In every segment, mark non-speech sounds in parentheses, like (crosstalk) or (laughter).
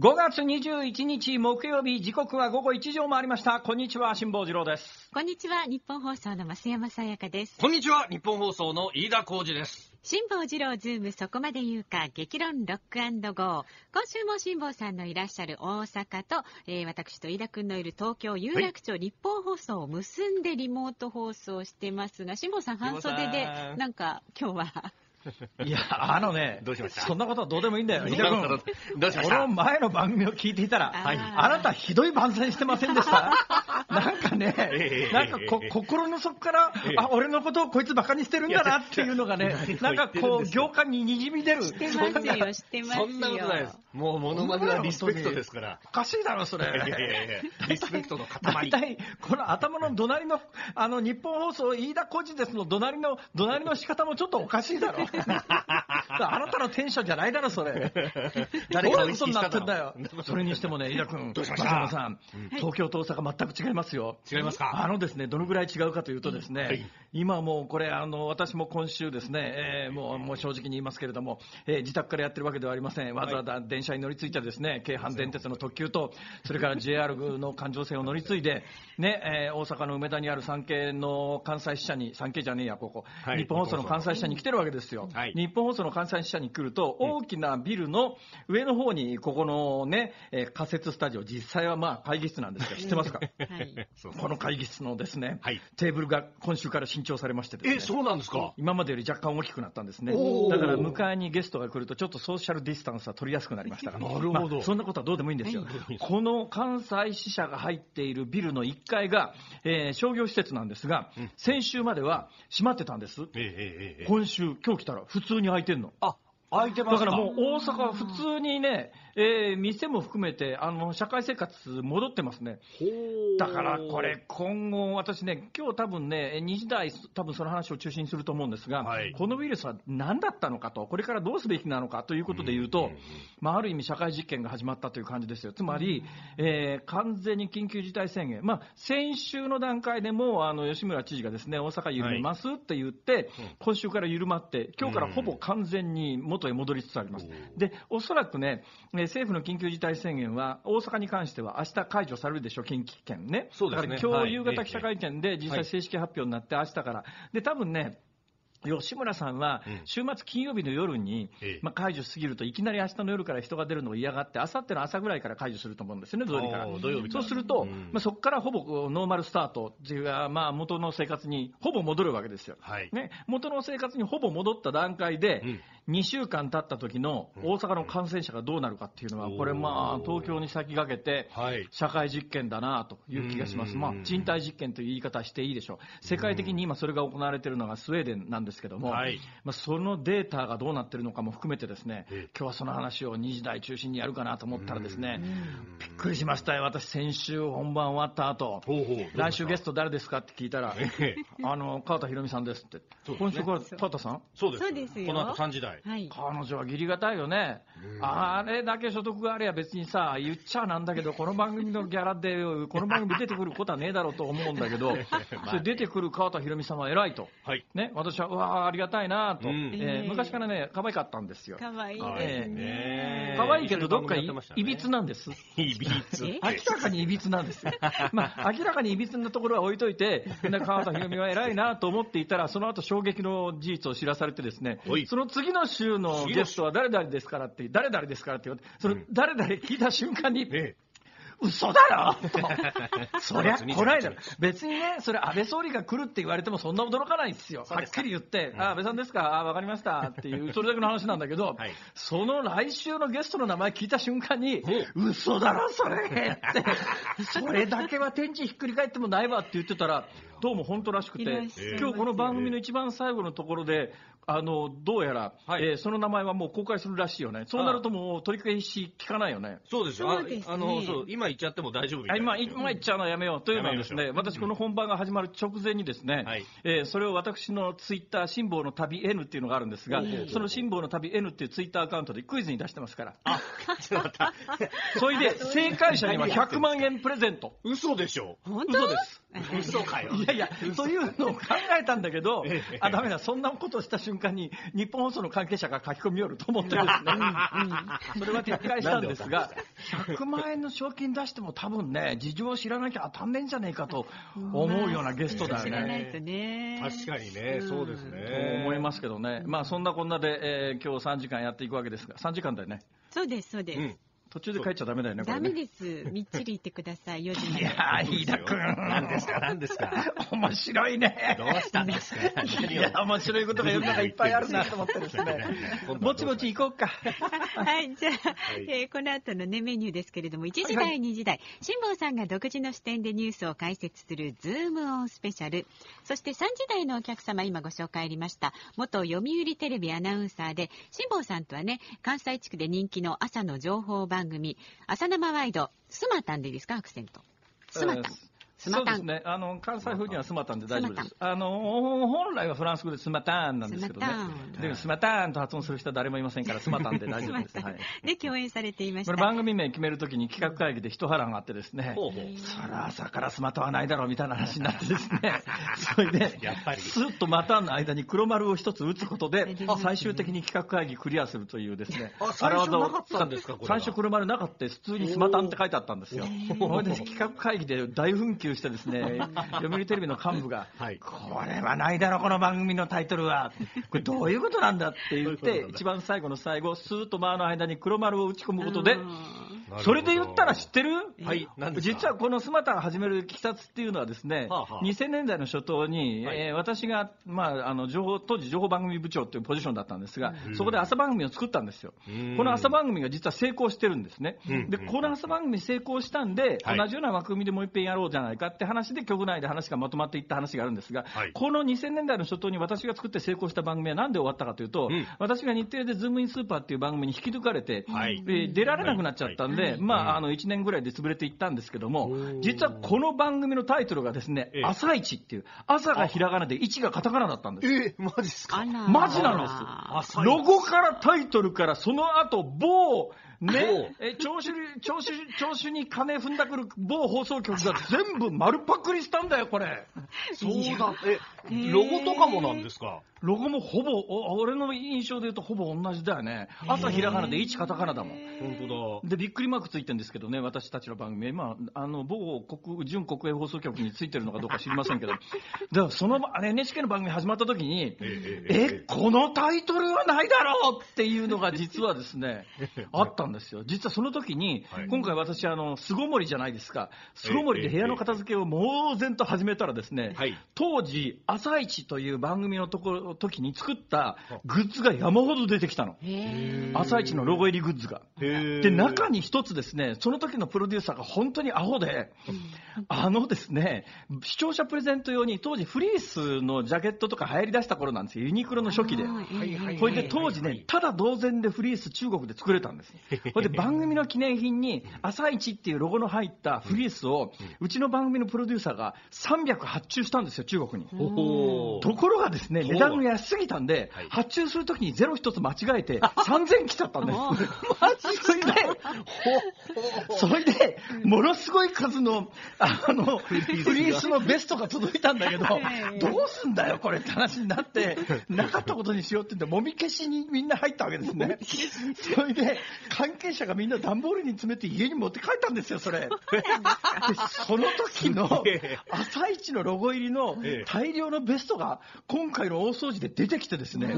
5月21日木曜日時刻は午後1時を回りました。こんにちは辛坊治郎です。こんにちはニッポン放送の増山さやかです。こんにちはニッポン放送の飯田浩二です。辛坊治郎ズームそこまで言うか激論 Rock Go。今週も辛坊さんのいらっしゃる大阪と、えー、私と飯田君のいる東京有楽町、はい、ニッポン放送を結んでリモート放送してますが辛坊さん半袖でなんか今日は (laughs) いや、あのね、どうしました？そんなことはどうでもいいんだよ。どうしました？この前の番組を聞いていたら、はい、あなたひどい番宣してませんでした？(laughs) なんかね、なんかこ、心の底から、あ、俺のことをこいつバカにしてるんだなっていうのがね、なんかこう、業界ににじみ出る。してますよ、してますよ。そんなことないです。もう、モノマネはリスペクトですから。おかしいだろ、それ。いやいやいやリスペクトの塊。大体、この頭の隣の、あの、日本放送、飯田浩二ですの隣の、隣の仕方もちょっとおかしいだろ。(laughs) あなたのテンションじゃないだろ、それ。(laughs) 誰が嘘になってんだよ。それにしてもね、飯田君、どうしました？さん、東京と大阪全く違いますよ。違いますか？あのですね、どのぐらい違うかというとですね、はい、今もうこれ、あの、私も今週ですね、えー、もう、もう正直に言いますけれども、えー、自宅からやってるわけではありません。わざわざ電車に乗り継いでですね、京阪電鉄の特急と、それから JR の環状線を乗り継いで、ね、えー、大阪の梅田にある産経の関西支社に、産経じゃねえや、ここ、はい、日本放送の関西支社に来てるわけですよ。はい、日本放送の関西支社に来ると、大きなビルの上の方に、ここのね、えー、仮設スタジオ、実際はまあ会議室なんですが、知ってますか、はい、この会議室のですね、はい、テーブルが今週から新調されましてですね。え、そうなんですか？今までより若干大きくなったんですね。だから迎えにゲストが来ると、ちょっとソーシャルディスタンスは取りやすくなりました。から。なるほど、まあ、そんなことはどうでもいいんですよ。この関西支社が入っているビルの1階が、えー、商業施設なんですが、うん、先週までは閉まってたんです。えー、今週、今日来たら普通に開いてんの。あ空いてますだからもう大阪は普通にね、えー、店も含めて、あの、社会生活戻ってますね。だからこれ、今後、私ね、今日多分ね、2時台、多分その話を中心にすると思うんですが、はい、このウイルスは何だったのかと、これからどうすべきなのかということで言うと、まあ、ある意味社会実験が始まったという感じですよ。つまり、えー、完全に緊急事態宣言。まあ、先週の段階でも、あの、吉村知事がですね、大阪緩めますって言って、はい、今週から緩まって、今日からほぼ完全に元へ戻りつつあります。で、おそらくね、政府の緊急事態宣言は、大阪に関しては明日解除されるでしょう、近畿圏ね。そうですね。だから今日夕方記者会見で実際正式発表になって、明日から。で、多分ね、吉村さんは、週末金曜日の夜に、まあ、解除しすぎるといきなり明日の夜から人が出るのを嫌がって、あさっての朝ぐらいから解除すると思うんですよね、土曜日から。そうすると、まあ、そこからほぼノーマルスタートっていうか、まあ、元の生活にほぼ戻るわけですよ。はい、ね、元の生活にほぼ戻った段階で、2週間経った時の大阪の感染者がどうなるかっていうのは、これまあ、東京に先駆けて、社会実験だなという気がします。まあ、人体実験という言い方していいでしょう。世界的に今それが行われているのがスウェーデンなんですけども、はい、まあ、そのデータがどうなっているのかも含めてですね、今日はその話を2時台中心にやるかなと思ったらですね、びっくりしましたよ。私先週本番終わった後、来週ゲスト誰ですかって聞いたら、あの、川田博美さんですって。今週から川田さん？そうです。そうですよ。この後3時台。はい、彼女は義理がたいよね。あれだけ所得があれば別にさ、言っちゃなんだけど、この番組のギャラで、この番組出てくることはねえだろうと思うんだけど、(laughs) それ出てくる川田博美さんは偉いと。はい。ね、私は、うわありがたいなと、うん、えー、昔からね、可愛かったんですよ。可愛いですね。可愛いけど、どっかいいびつなんです。(laughs) いびつ。明らかにいびつなんですよ。(laughs) まあ、明らかにいびつなところは置いといて、川田博美は偉いなと思っていたら、その後衝撃の事実を知らされてですね、その次の週のゲストは誰々ですからって、誰々ですからって言われて、その誰々聞いた瞬間に、嘘だろ？と。(laughs) そりゃ来ない。だろ。別にね、それ安倍総理が来るって言われてもそんな驚かないですよ。はっきり言って、あ、安倍さんですか？あ、わかりました。っていう、(laughs) それだけの話なんだけど、はい、その来週のゲストの名前聞いた瞬間に、嘘だろ、それって。それだけは天地ひっくり返ってもないわって言ってたら、どうも本当らしくて、今日この番組の一番最後のところで、あの、どうやら、はい、えー、その名前はもう公開するらしいよね。そうなるともう取り消し聞かないよね。そうですよ。あ、ね、あの、そう、今言っちゃっても大丈夫今、今言っちゃうのはやめよう。というのはですね、私この本番が始まる直前にですね、はい、えー、それを私のツイッター、辛抱の旅 N っていうのがあるんですが、その辛抱の旅 N っていうツイッターアカウントでクイズに出してますから。あ、ちょっと待った。(laughs) それで、正解者には100万円プレゼント。嘘でしょ？本当？です。嘘かよ。いやいや、そういうのを考えたんだけど、あ、ダメだ、そんなことをした瞬瞬間に日本放送の関係者が書き込みよると思ってですね、(laughs) それは撤回したんですが、100万円の賞金出しても多分ね、事情を知らなきゃ当たんねえんじゃねえかと思うようなゲストだよね。確かにね、そうですね。と思いますけどね。まあそんなこんなで、えー、今日3時間やっていくわけですが、3時間だよね。そうです、そうです。うん途中で帰っちゃダメだよね、ダメです。みっちり言ってください、4時まで。いやー、飯田くん。何ですか、何ですか？面白いね。どうしたんですか？いや、面白いことが世の中いっぱいあるなと思ってですね。(laughs) ぼちぼち行こうか。はい、じゃあ、えー、この後のね、メニューですけれども、1時台、2時台、辛坊さんが独自の視点でニュースを解説するズームオンスペシャル。そして3時台のお客様、今ご紹介ありました、元読売テレビアナウンサーで、辛坊さんとはね、関西地区で人気の朝の情報番番組、朝生ワイド、スマタンでいいですか、アクセント。スマタン。スマタン。そうですね。あの、関西風にはスマタンで大丈夫です。あの、本来はフランス語でスマタンなんですけどね。でもスマタンと発音する人は誰もいませんから、スマタンで大丈夫です。はい、(laughs) で、共演されていました。これ番組名決めるときに企画会議で一腹があってですね、ほうほうそら朝からスマタはないだろうみたいな話になってですね、(laughs) それで、やっぱりスッとマタンの間に黒丸を一つ打つことで、最終的に企画会議クリアするというですね、最初なかったんですか最初黒丸なかった普通にスマタンって書いてあったんですよ。それで企画会議で大紛糾してですね、(laughs) 読売テレビの幹部が、はい、これはないだろ、この番組のタイトルは。これどういうことなんだって言って、(laughs) 一番最後の最後、スーッと間の間に黒丸を打ち込むことで、それで言ったら知ってる？はい、実はこのスマタが始めるきさつっていうのはですね、はあはあ、2000年代の初頭に、はい、えー、私が、まあ、あの情報当時情報番組部長っていうポジションだったんですが、うん、そこで朝番組を作ったんですよ。この朝番組が実は成功してるんですね。で、この朝番組成功したんで、同じような枠組みでもう一遍やろうじゃないかって話で局内で話がまとまっていった話があるんですが、はい、この2000年代の初頭に私が作って成功した番組は何で終わったかというと、うん、私が日テレでズームインスーパーっていう番組に引き抜かれて、はい、えー、出られなくなっちゃったんで、まあ、あの、1年ぐらいで潰れていったんですけども、実はこの番組のタイトルがですね、朝一っていう、朝がひらがなで一がカタカナだったんです。えー、マジっすか？マジなんです。ロゴからタイトルからその後、某、ね、え、聴取、聴取、聴取に金踏んだくる某放送局が全部丸パクリしたんだよ、これ。そうだ、え、ロゴとかもなんですか？ロゴもほぼ、俺の印象で言うとほぼ同じだよね。朝ひらがなで1カタカナだもん。本当だ。で、びっくりマークついてるんですけどね、私たちの番組。今、あの、某国、準国営放送局についてるのかどうか知りませんけど。(laughs) だからその、NHK の番組始まった時に、え、このタイトルはないだろうっていうのが実はですね、あったんですよ。実はその時に、今回私、あの、巣ごもりじゃないですか。巣ごもりで部屋の片付けを猛然と始めたらですね、当時、朝一という番組のところ、時に作ったグッズが山ほど出てきたの。朝一のロゴ入りグッズが。で、中に一つですね、その時のプロデューサーが本当にアホで、あのですね、視聴者プレゼント用に当時フリースのジャケットとか流行り出した頃なんですよ。ユニクロの初期で。これで当時ね、ただ同然でフリース中国で作れたんです。(laughs) これで番組の記念品に朝一っていうロゴの入ったフリースを、うちの番組のプロデューサーが300発注したんですよ、中国に。ところがですね、値段が安すぎたんで、はい、発注するときにゼロ一つ間違えて、3000来ちゃったんです。(laughs) それで、それで、ものすごい数の、あの、フリースのベストが届いたんだけど、どうすんだよ、これって話になって、(laughs) なかったことにしようって言って、もみ消しにみんな入ったわけですね。それで、関係者がみんな段ボールに詰めて家に持って帰ったんですよ、それ。その時の、朝一のロゴ入りの大量のベストが、今回の大掃除で出てきてですね、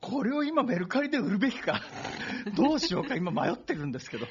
これを今メルカリで売るべきか、(laughs) どうしようか今迷ってるんですけど。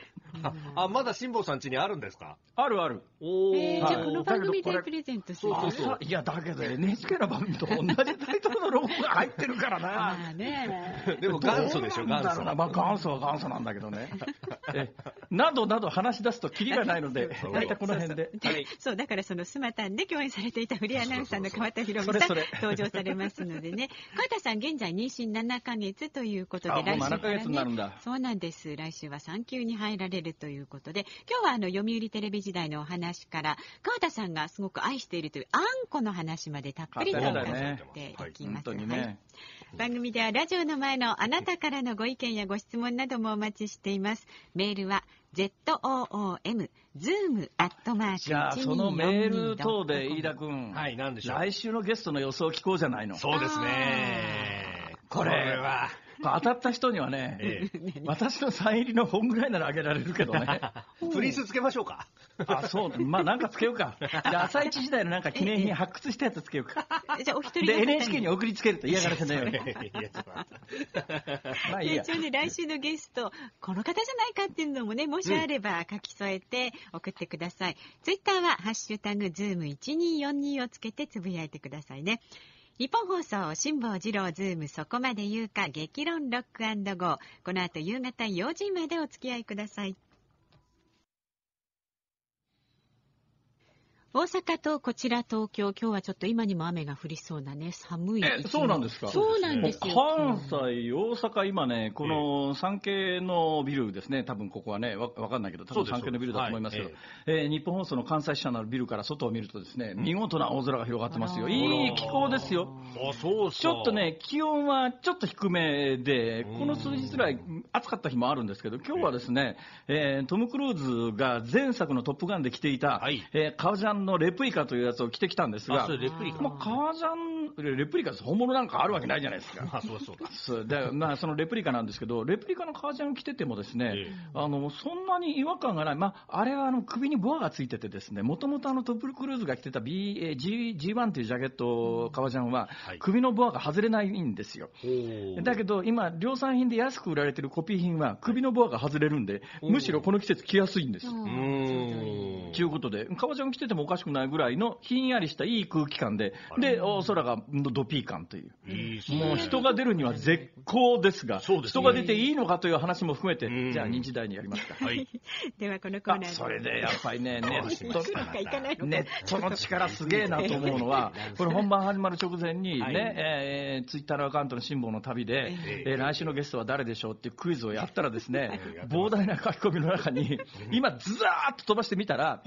あ、まだ辛坊さん家にあるんですか？あるある。おえー、じゃあこの番組でプレゼントするそうそういや、だけど NHK の番組と同じタイトルのロゴが入ってるからな。(laughs) あね。(laughs) でも元祖でしょ、元祖。まあ元祖は元祖なんだけどね。(laughs) え、などなど話し出すとキリがないので、大体この辺で。そう、だからそのスマタンで共演されていたフリーアナウンサーの川田博美さん登場されますのでね。(laughs) 川田さん現在妊娠7ヶ月ということで、来週からね、そうなんです。来週は産休に入られるということで、今日はあの読売テレビ時代のお話から、川田さんがすごく愛しているというあんこの話までたっぷりと伺っていきます。ね。はい、番組ではラジオの前のあなたからのご意見やご質問などもお待ちしています。メールは ZOOM、ズームアットマークじゃあ、そのメール等で飯田君、はい、なんでしょう。来週のゲストの予想を聞こうじゃないの。そうですね。これは。当たった人にはね、ええ、私のサイン入りの本ぐらいならあげられるけどね。(laughs) プリースつけましょうか。あ、そう。まあなんかつけようか。じゃあ朝一時代のなんか記念品発掘したやつつけようか。じゃあお一人で NHK に送りつけると嫌がらせないよね。まあいいや。一応ね、来週のゲスト、この方じゃないかっていうのもね、もしあれば書き添えて送ってください。ツイッターはハッシュタグズーム1242をつけてつぶやいてくださいね。ニッポン放送、辛坊治郎ズームそこまで言うか、激論 Rockゴー。この後夕方4時までお付き合いください。大阪とこちら東京、今日はちょっと今にも雨が降りそうなね、寒いえ、そうなんですか。そうなんですよ。関西、大阪、今ね、この産経のビルですね、多分ここはね、わわかんないけど、多分産経のビルだと思いますけど、えー、日本放送の関西支社のビルから外を見るとですね、見事な青空が広がってますよ。いい気候ですよ。あ、そうちょっとね、気温はちょっと低めで、この数日ぐらい暑かった日もあるんですけど、今日はですね、えー、トム・クルーズが前作のトップガンで着ていた、はい、えー、革ジャンのレプリカというやつを着てきたんですが、レプリカまあ、革ジャン、レプリカです。本物なんかあるわけないじゃないですか。(laughs) あ、そうそうそうで、まあ、そのレプリカなんですけど、レプリカの革ジャンを着ててもですね、えー、あの、そんなに違和感がない。まあ、あれはあの首にボアがついててですね、もともとあのトップクルーズが着てた B、G、G1 というジャケット、革ジャンは、首のボアが外れないんですよ。だけど、今、量産品で安く売られてるコピー品は、首のボアが外れるんで、むしろこの季節着やすいんです。ということで、革ジャン着ててもおかしくないぐらいのひんやりしたいい空気感で、で、大空がドピー感という。もう人が出るには絶好ですが、人が出ていいのかという話も含めて、じゃあ日大にやりますか。はい。(laughs) ではこのコーナーそれでやっぱりね、ネット、ネットの力すげえなと思うのは、(laughs) これ本番始まる直前にね、えツイッターのアカウントの辛抱の旅で、え来週のゲストは誰でしょうっていうクイズをやったらですね、膨大な書き込みの中に、今ずーっと飛ばしてみたら、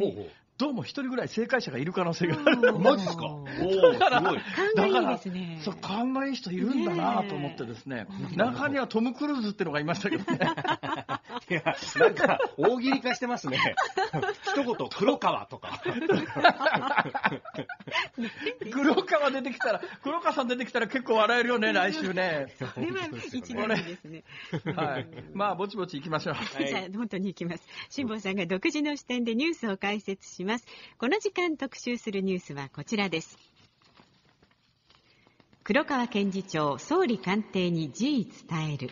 どうも一人ぐらい正解者がいる可能性がある。マジっすか？おー、すごい。だから、そう、勘がいい人いるんだなと思ってですね、中にはトム・クルーズってのがいましたけどね。いや、なんか、大喜利化してますね。一言、黒川とか。黒川出てきたら、黒川さん出てきたら結構笑えるよね、来週ね。それは一年ですね。はい。まあ、ぼちぼち行きましょう。じゃあ、本当に行きます。辛坊さんが独自の視点でニュースを解説します。この時間特集するニュースはこちらです。黒川検事長、総理官邸に辞意伝える。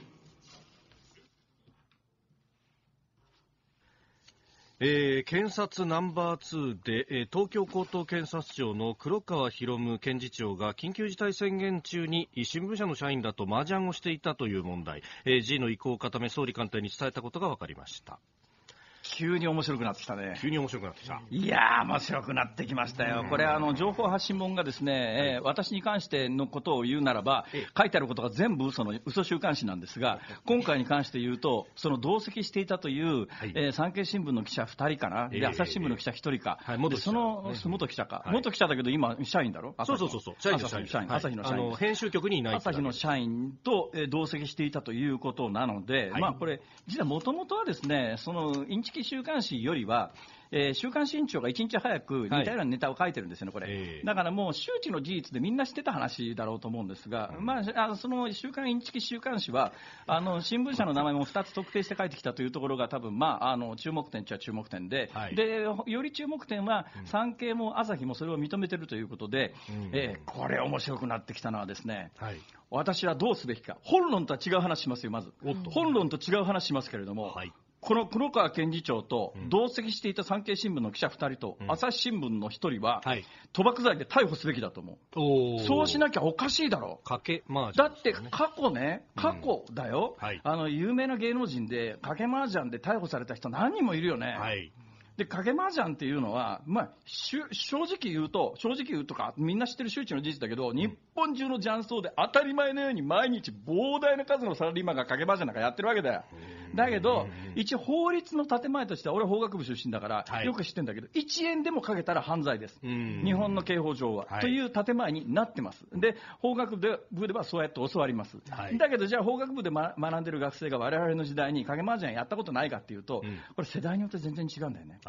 えー、検察ナンバー2で、えー、東京高等検察庁の黒川博夢検事長が緊急事態宣言中に新聞社の社員らと麻雀をしていたという問題、えー、G の意向を固め総理官邸に伝えたことが分かりました。急に面白くなってきたね。急に面白くなってきた。いやー、面白くなってきましたよ。これ、あの、情報発信本がですね、えー、私に関してのことを言うならば、書いてあることが全部嘘の、嘘週刊誌なんですが、今回に関して言うと、その同席していたという、はい、えー、産経新聞の記者2人かな、で、朝日新聞の記者1人か、はい、元その、元記者か、元記者だけど今、社員だろ？そうそうそうそう、社員社員。社員、朝日の社員。編集局にいない朝日の社員と、えー、同席していたということなので、まあこれ、実はもともとはですね、その、インチキ週刊誌よりは、えー、週刊新潮が1日早く似たようなネタを書いてるんですよね、これ、えー、だからもう周知の事実でみんな知ってた話だろうと思うんですが、うん、まあ、あその週刊インチキ週刊誌は、あの新聞社の名前も2つ特定して書いてきたというところが、多分まああの注目点っちゃ注目点で、はい、でより注目点は、産経も朝日もそれを認めてるということで、うん、えー、これ、面白くなってきたのはですね、はい、私はどうすべきか、本論とは違う話しますよ、まず。本論と違う話しますけれども、はい、この黒川検事長と同席していた産経新聞の記者2人と朝日新聞の1人は、賭博罪で逮捕すべきだと思う、そうしなきゃおかしいだろ。う、かけまあ、だって過去ね、過去だよ、あの有名な芸能人で、賭け麻雀で逮捕された人、何人もいるよね。はいで、影麻雀っていうのは、まあ、正直言うと、正直言うとか、みんな知ってる周知の事実だけど、日本中の雀荘で当たり前のように毎日膨大な数のサラリーマンが影麻雀なんかやってるわけだよ。だけど、一応法律の建前としては、俺法学部出身だから、はい、よく知ってるんだけど、1円でもかけたら犯罪です。日本の刑法上は、はい、という建前になってます。で、法学部ではそうやって教わります。はい、だけど、じゃあ法学部で、ま、学んでる学生が我々の時代に影麻雀やったことないかっていうと、うん、これ世代によって全然違うんだよね。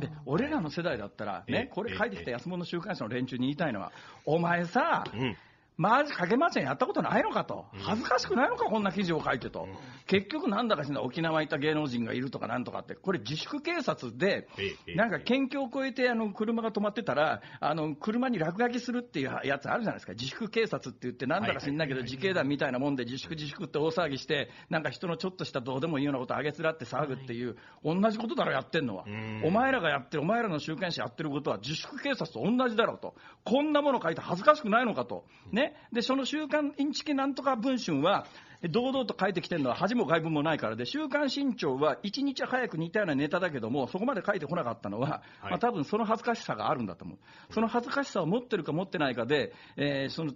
で、俺らの世代だったら、ね、これ書いてきた安物週刊誌の連中に言いたいのは、お前さ、うんまず、かけませんやったことないのかと、恥ずかしくないのか、こんな記事を書いてと、結局、なんだかしら、沖縄行った芸能人がいるとかなんとかって、これ、自粛警察で、なんか県境を越えてあの車が止まってたら、あの車に落書きするっていうやつあるじゃないですか、自粛警察って言って、なんだか知んないけど、自警団みたいなもんで、自粛、自粛って大騒ぎして、なんか人のちょっとしたどうでもいいようなことあげつらって騒ぐっていう、同じことだろ、やってんのは。お前らがやってる、お前らの週刊誌やってることは、自粛警察と同じだろうと、こんなもの書いて恥ずかしくないのかと。ね、でその週刊インチキなんとか文春は、堂々と書いてきてるのは恥も外文もないからで、週刊新潮は1日早く似たようなネタだけども、そこまで書いてこなかったのは、はい、まあ多分その恥ずかしさがあるんだと思う。その恥ずかしさを持ってるか持ってないかで、えー、その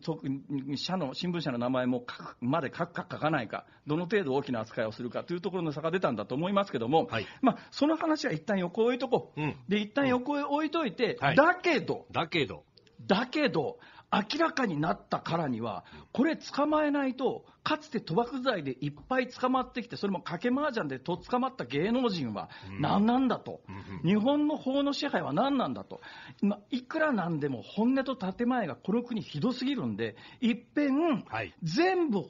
社の、新聞社の名前も書くまで書くか書かないか、どの程度大きな扱いをするかというところの差が出たんだと思いますけども、はい、まあその話は一旦横置いとこう。うん、で、一旦横へ置いといて、うん、だけど、だけど、だけど、明らかになったからには、これ捕まえないと、かつて賭博罪でいっぱい捕まってきて、それも賭け麻雀でと捕まった芸能人は何なんだと、うん、日本の法の支配は何なんだと、まいくらなんでも本音と建前がこの国ひどすぎるんで、いっぺん、全部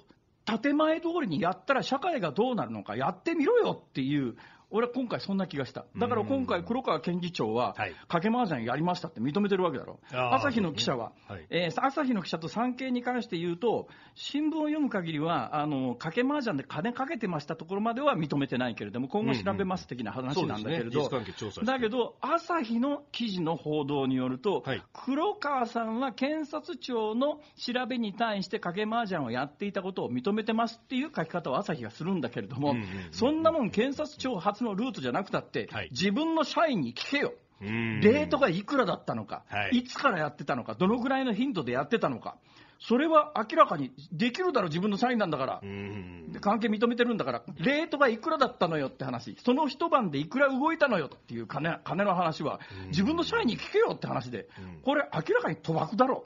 建前通りにやったら社会がどうなるのかやってみろよっていう俺は今回そんな気がした。だから今回黒川検事長は、賭け麻雀やりましたって認めてるわけだろ。朝日の記者は、はい、えー、朝日の記者と産経に関して言うと、新聞を読む限りは、あの、賭け麻雀で金かけてましたところまでは認めてないけれども、今後調べます的な話なんだけれど、うんうん。ね、だけど、朝日の記事の報道によると、はい、黒川さんは検察庁の調べに対して賭け麻雀をやっていたことを認めてますっていう書き方を朝日がするんだけれども、うんうんうん、そんなもん検察庁初のルートじゃなくたって、はい、自分の社員に聞けよ。レートがいくらだったのか、はい、いつからやってたのか、どのぐらいの頻度でやってたのか、それは明らかにできるだろ、自分の社員なんだから、関係認めてるんだから、レートがいくらだったのよって話、その一晩でいくら動いたのよっていう金金の話は、自分の社員に聞けよって話で、これ、明らかに賭博だろ。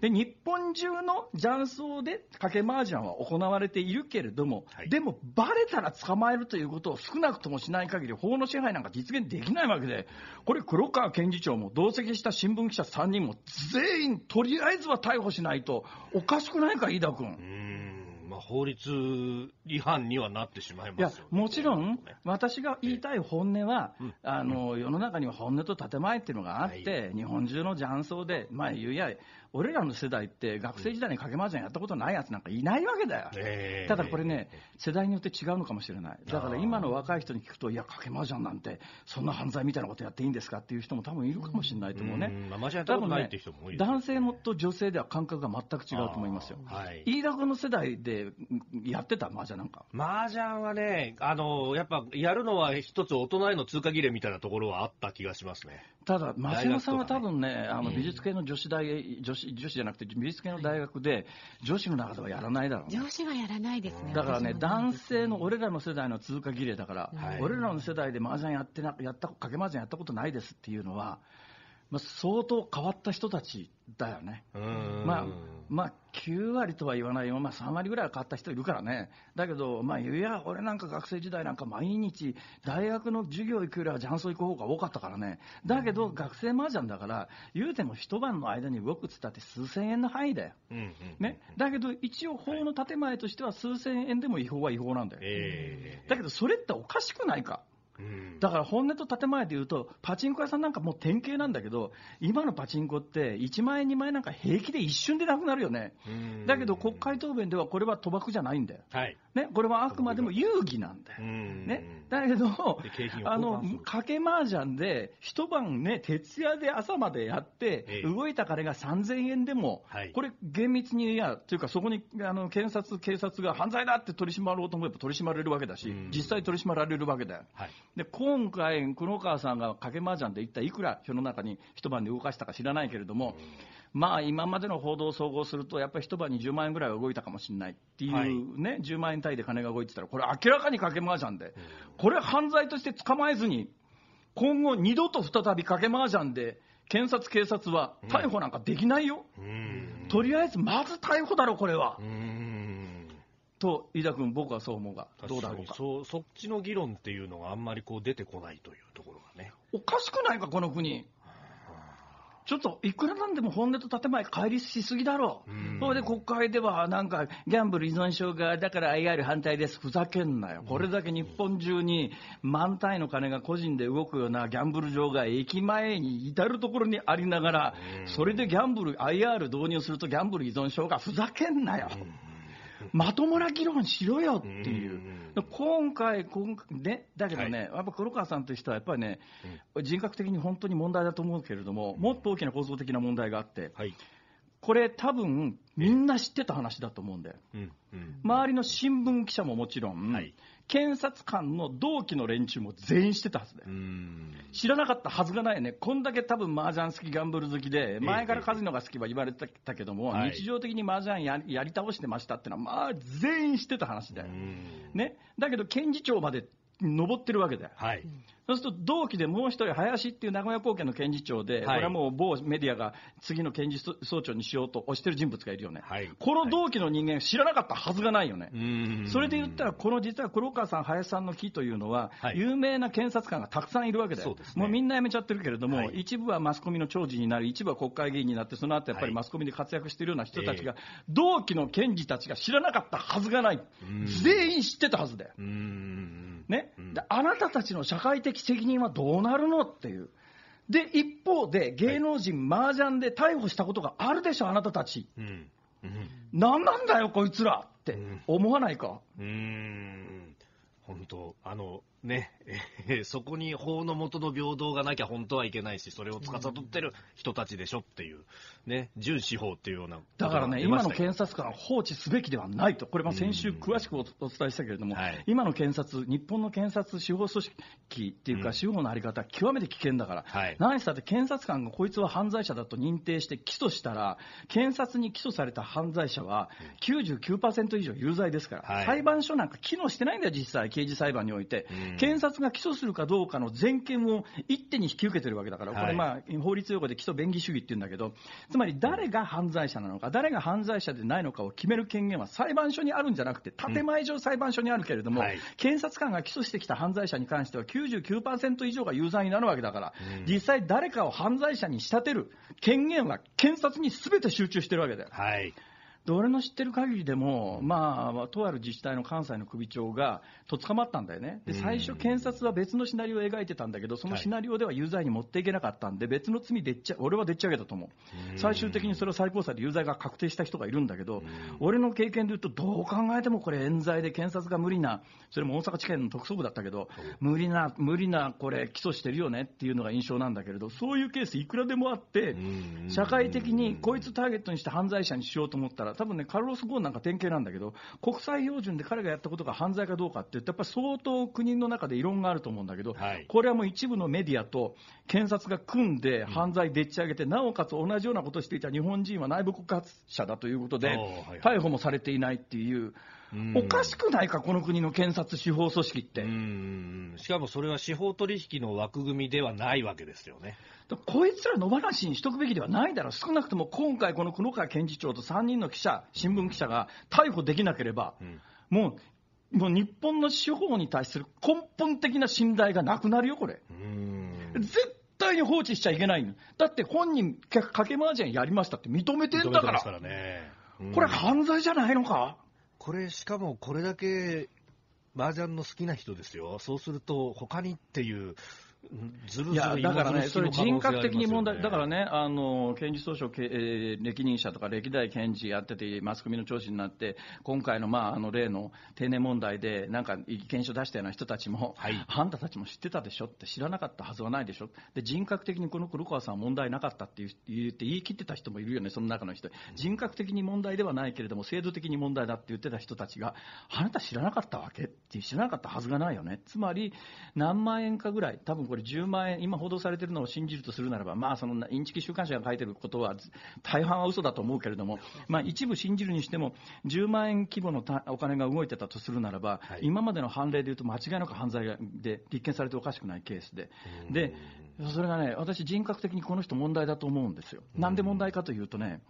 で日本中の雀荘で賭け麻雀は行われているけれども、はい、でも、ばれたら捕まえるということを少なくともしない限り、法の支配なんか実現できないわけで、これ、黒川検事長も同席した新聞記者3人も全員、とりあえずは逮捕しないと、おかしくないか、飯田君。まあ、法律違反にはなってしまいます、ね、いやもちろん、私が言いたい本音は、ええ、あの世の中には本音と建前っていうのがあって、はい、日本中の雀荘で、まあ、言うや俺らの世代って学生時代にかけませんやったことないやつなんかいないわけだよ、えー、ただこれね、世代によって違うのかもしれない、だから今の若い人に聞くと、いや、かけ麻雀なんて、そんな犯罪みたいなことやっていいんですかっていう人も多分いるかもしれないと思うね、多分ね、男性と女性では感覚が全く違うと思いますよ、はい、飯田君の世代でやってた麻雀なんか。麻雀はね、あのやっぱやるのは一つ大人への通過儀礼みたいなところはあった気がしますね。ただ、増山さんは多分ね、あの美術系の女子大、女子女子じゃなくて、美術系の大学で、女子の中ではやらないだろう、ね、女子はやらないですね。だからね、男性の俺らの世代の通過儀礼だから、はい、俺らの世代で麻雀やってな、やった、かけ麻雀やったことないですっていうのは、まあ、相当変わった人たちだよね。まあまあ、9割とは言わないよ、まあ、3割ぐらいは変わった人いるからね、だけど、まあ、いや、俺なんか学生時代なんか毎日、大学の授業行くよりは雀荘行く方が多かったからね、だけど、学生麻雀だから、言うても一晩の間に動くっつったって数千円の範囲だよ、ね、だけど、一応、法の建前としては数千円でも違法は違法なんだよ、だけど、それっておかしくないか？だから本音と建前で言うと、パチンコ屋さんなんかもう典型なんだけど、今のパチンコって1万円、2万円なんか平気で一瞬でなくなるよね。だけど国会答弁ではこれは賭博じゃないんだよ。はい、ね、これはあくまでも遊戯なんだよ。ね、だけど、あの、賭け麻雀で一晩ね、徹夜で朝までやって、動いた金が3000円でも、これ厳密にや、というかそこにあの検察、警察が犯罪だって取り締まろうと思えば取り締まれるわけだし、実際取り締まられるわけだよ。はい。で今回、黒川さんが賭け麻雀で一体いくら世の中に一晩で動かしたか知らないけれども、まあ、今までの報道を総合すると、やっぱり一晩に10万円ぐらいは動いたかもしれないっていうね、はい、10万円単位で金が動いてたら、これ、明らかに賭け麻雀で、これ、犯罪として捕まえずに、今後、二度と再び賭け麻雀で、検察、警察は逮捕なんかできないよ、とりあえずまず逮捕だろ、これは。と飯田君、僕はそう思うが、どうだろうか？そそっちの議論っていうのがあんまりこう出てこないというところがね。おかしくないか、この国。ちょっといくらなんでも本音と建前、乖離しすぎだろう、それで国会ではなんか、ギャンブル依存症が、だから IR 反対です、ふざけんなよ、これだけ日本中に満単位の金が個人で動くようなギャンブル場が駅前に至る所にありながら、それでギャンブル、IR 導入するとギャンブル依存症がふざけんなよ。まともな議論しろよっていう、今回、今ね、だけどね、はい、やっぱ黒川さんという人は、やっぱりね、うん、人格的に本当に問題だと思うけれども、もっと大きな構造的な問題があって、はい、これ、多分みんな知ってた話だと思うんだよ、うん。うん、周りの新聞記者ももちろん、はい、検察官の同期の連中も全員してたはずだよ。知らなかったはずがないよね。こんだけ多分麻雀好き、ギャンブル好きで、前からカジノが好きは言われてたけども、日常的に麻雀ややり倒してましたってのは、まあ全員知ってた話だよ。ね。だけど検事長まで登ってるわけだよ。はい。そうすると同期でもう一人、林っていう名古屋高検の検事長で、はい、これはもう某メディアが次の検事総長にしようと推してる人物がいるよね、はい、この同期の人間、知らなかったはずがないよね、それで言ったら、この実は黒川さん、林さんの木というのは、はい、有名な検察官がたくさんいるわけだよ、ね、もうみんな辞めちゃってるけれども、一部はマスコミの長寿になり、一部は国会議員になって、その後やっぱりマスコミで活躍しているような人たちが、同期の検事たちが知らなかったはずがない、全員知ってたはずだよ。ね、であなたたちの社会的責任はどうなるのっていう。で、一方で芸能人、麻雀で逮捕したことがあるでしょ、あなたたち。うん。うん、何なんだよ、こいつらって思わないか？うん。本当、あの、ね、えー、そこに法の下の平等がなきゃ本当はいけないし、それを司ってる人たちでしょっていう、ね、準司法っていうような、だからね、今の検察官は放置すべきではないと、これ、先週詳しくお伝えしたけれども、はい、今の検察、日本の検察司法組織っていうか、司法の在り方、極めて危険だから、はい、何したって検察官がこいつは犯罪者だと認定して起訴したら、検察に起訴された犯罪者は99%以上有罪ですから、はい、裁判所なんか機能してないんだよ、実際、刑事裁判において。検察が起訴するかどうかの全権を一手に引き受けてるわけだから、これ、まあ、法律用語で基礎便宜主義っていうんだけど、つまり誰が犯罪者なのか、誰が犯罪者でないのかを決める権限は裁判所にあるんじゃなくて、建前上裁判所にあるけれども、検察官が起訴してきた犯罪者に関しては99%以上が有罪になるわけだから、うん、実際誰かを犯罪者に仕立てる権限は検察にすべて集中してるわけだよ。はいで俺の知ってる限りでも、まあ、とある自治体の関西の首長がと捕まったんだよね、で最初、検察は別のシナリオを描いてたんだけど、そのシナリオでは有罪に持っていけなかったんで、別の罪でっちゃ、俺はでっち上げたと思う、最終的にそれを最高裁で有罪が確定した人がいるんだけど、俺の経験で言うと、どう考えてもこれ、冤罪で検察が無理な、それも大阪地検の特捜部だったけど、無理な、無理な、これ、起訴してるよねっていうのが印象なんだけれど、そういうケース、いくらでもあって、社会的にこいつターゲットにして犯罪者にしようと思ったら、多分ね、カルロス・ゴーンなんか典型なんだけど、国際標準で彼がやったことが犯罪かどうかって言って、やっぱり相当国の中で異論があると思うんだけど、はい、これはもう一部のメディアと検察が組んで犯罪でっち上げて、うん、なおかつ同じようなことをしていた日本人は内部告発者だということで、逮捕もされていないっていう。おかしくないか、この国の検察司法組織って。しかもそれは司法取引の枠組みではないわけですよね。こいつら野放しにしとくべきではないだろう、少なくとも今回、この黒川検事長と3人の記者、新聞記者が逮捕できなければ、うん、もう、もう日本の司法に対する根本的な信頼がなくなるよ、これ。絶対に放置しちゃいけないだって本人、かけ麻雀やりましたって認めてんだから、からね、これ、犯罪じゃないのか？これ、しかもこれだけ麻雀の好きな人ですよ、そうすると、他にっていう。ずるずるだからね、それ人格的に問題、だからね、あの検事総書、えー、歴任者とか歴代検事やってて、マスコミの聴取になって、今回の,、まあ、あの例の定年問題で、なんか意見書出したような人たちも、はい、あんたたちも知ってたでしょって、知らなかったはずはないでしょ、で人格的にこの黒川さんは問題なかったって言って言い切ってた人もいるよね、その中の人、人格的に問題ではないけれども、制度的に問題だって言ってた人たちが、あなた知らなかったわけって知らなかったはずがないよね、つまり何万円かぐらい、多分これ10万円、今報道されているのを信じるとするならば、まあ、そのインチキ週刊誌が書いてることは、大半は嘘だと思うけれども、まあ、一部信じるにしても、10万円規模のお金が動いてたとするならば、はい、今までの判例でいうと、間違いなく犯罪で立件されておかしくないケースで。でそれがね、私、人格的にこの人、問題だと思うんですよ。なんで問題かというとね、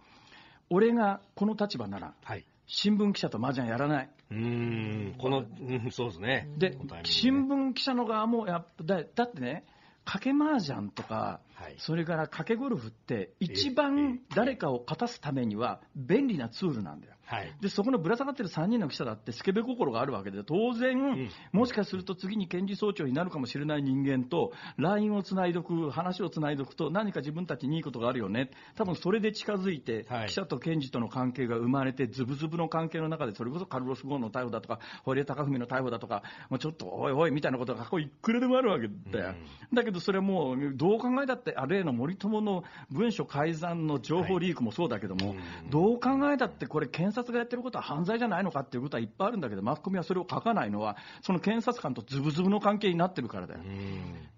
俺がこの立場なら、はい新聞記者と麻雀やらない。うん、この、うん、そうですね。で、新聞記者の側もやっだ、だってね、賭け麻雀とか、はい、それから賭けゴルフって、一番誰かを勝たすためには便利なツールなんだよ。はい、でそこのぶら下がってる3人の記者だってスケベ心があるわけで当然、うん、もしかすると次に検事総長になるかもしれない人間と LINE をつないどく話をつないどくと何か自分たちにいいことがあるよね。多分それで近づいて、はい、記者と検事との関係が生まれてズブズブの関係の中でそれこそカルロス・ゴーンの逮捕だとか堀江貴文の逮捕だとかもうちょっとおいおいみたいなことがここいくらでもあるわけだよ、うん、だけどそれもうどう考えたってあ例の森友の文書改ざんの情報リークもそうだけども、はい、どう考えたってこれ検察がやってることは犯罪じゃないのかっていうことはいっぱいあるんだけど、マスコミはそれを書かないのは、その検察官とズブズブの関係になってるからだよ。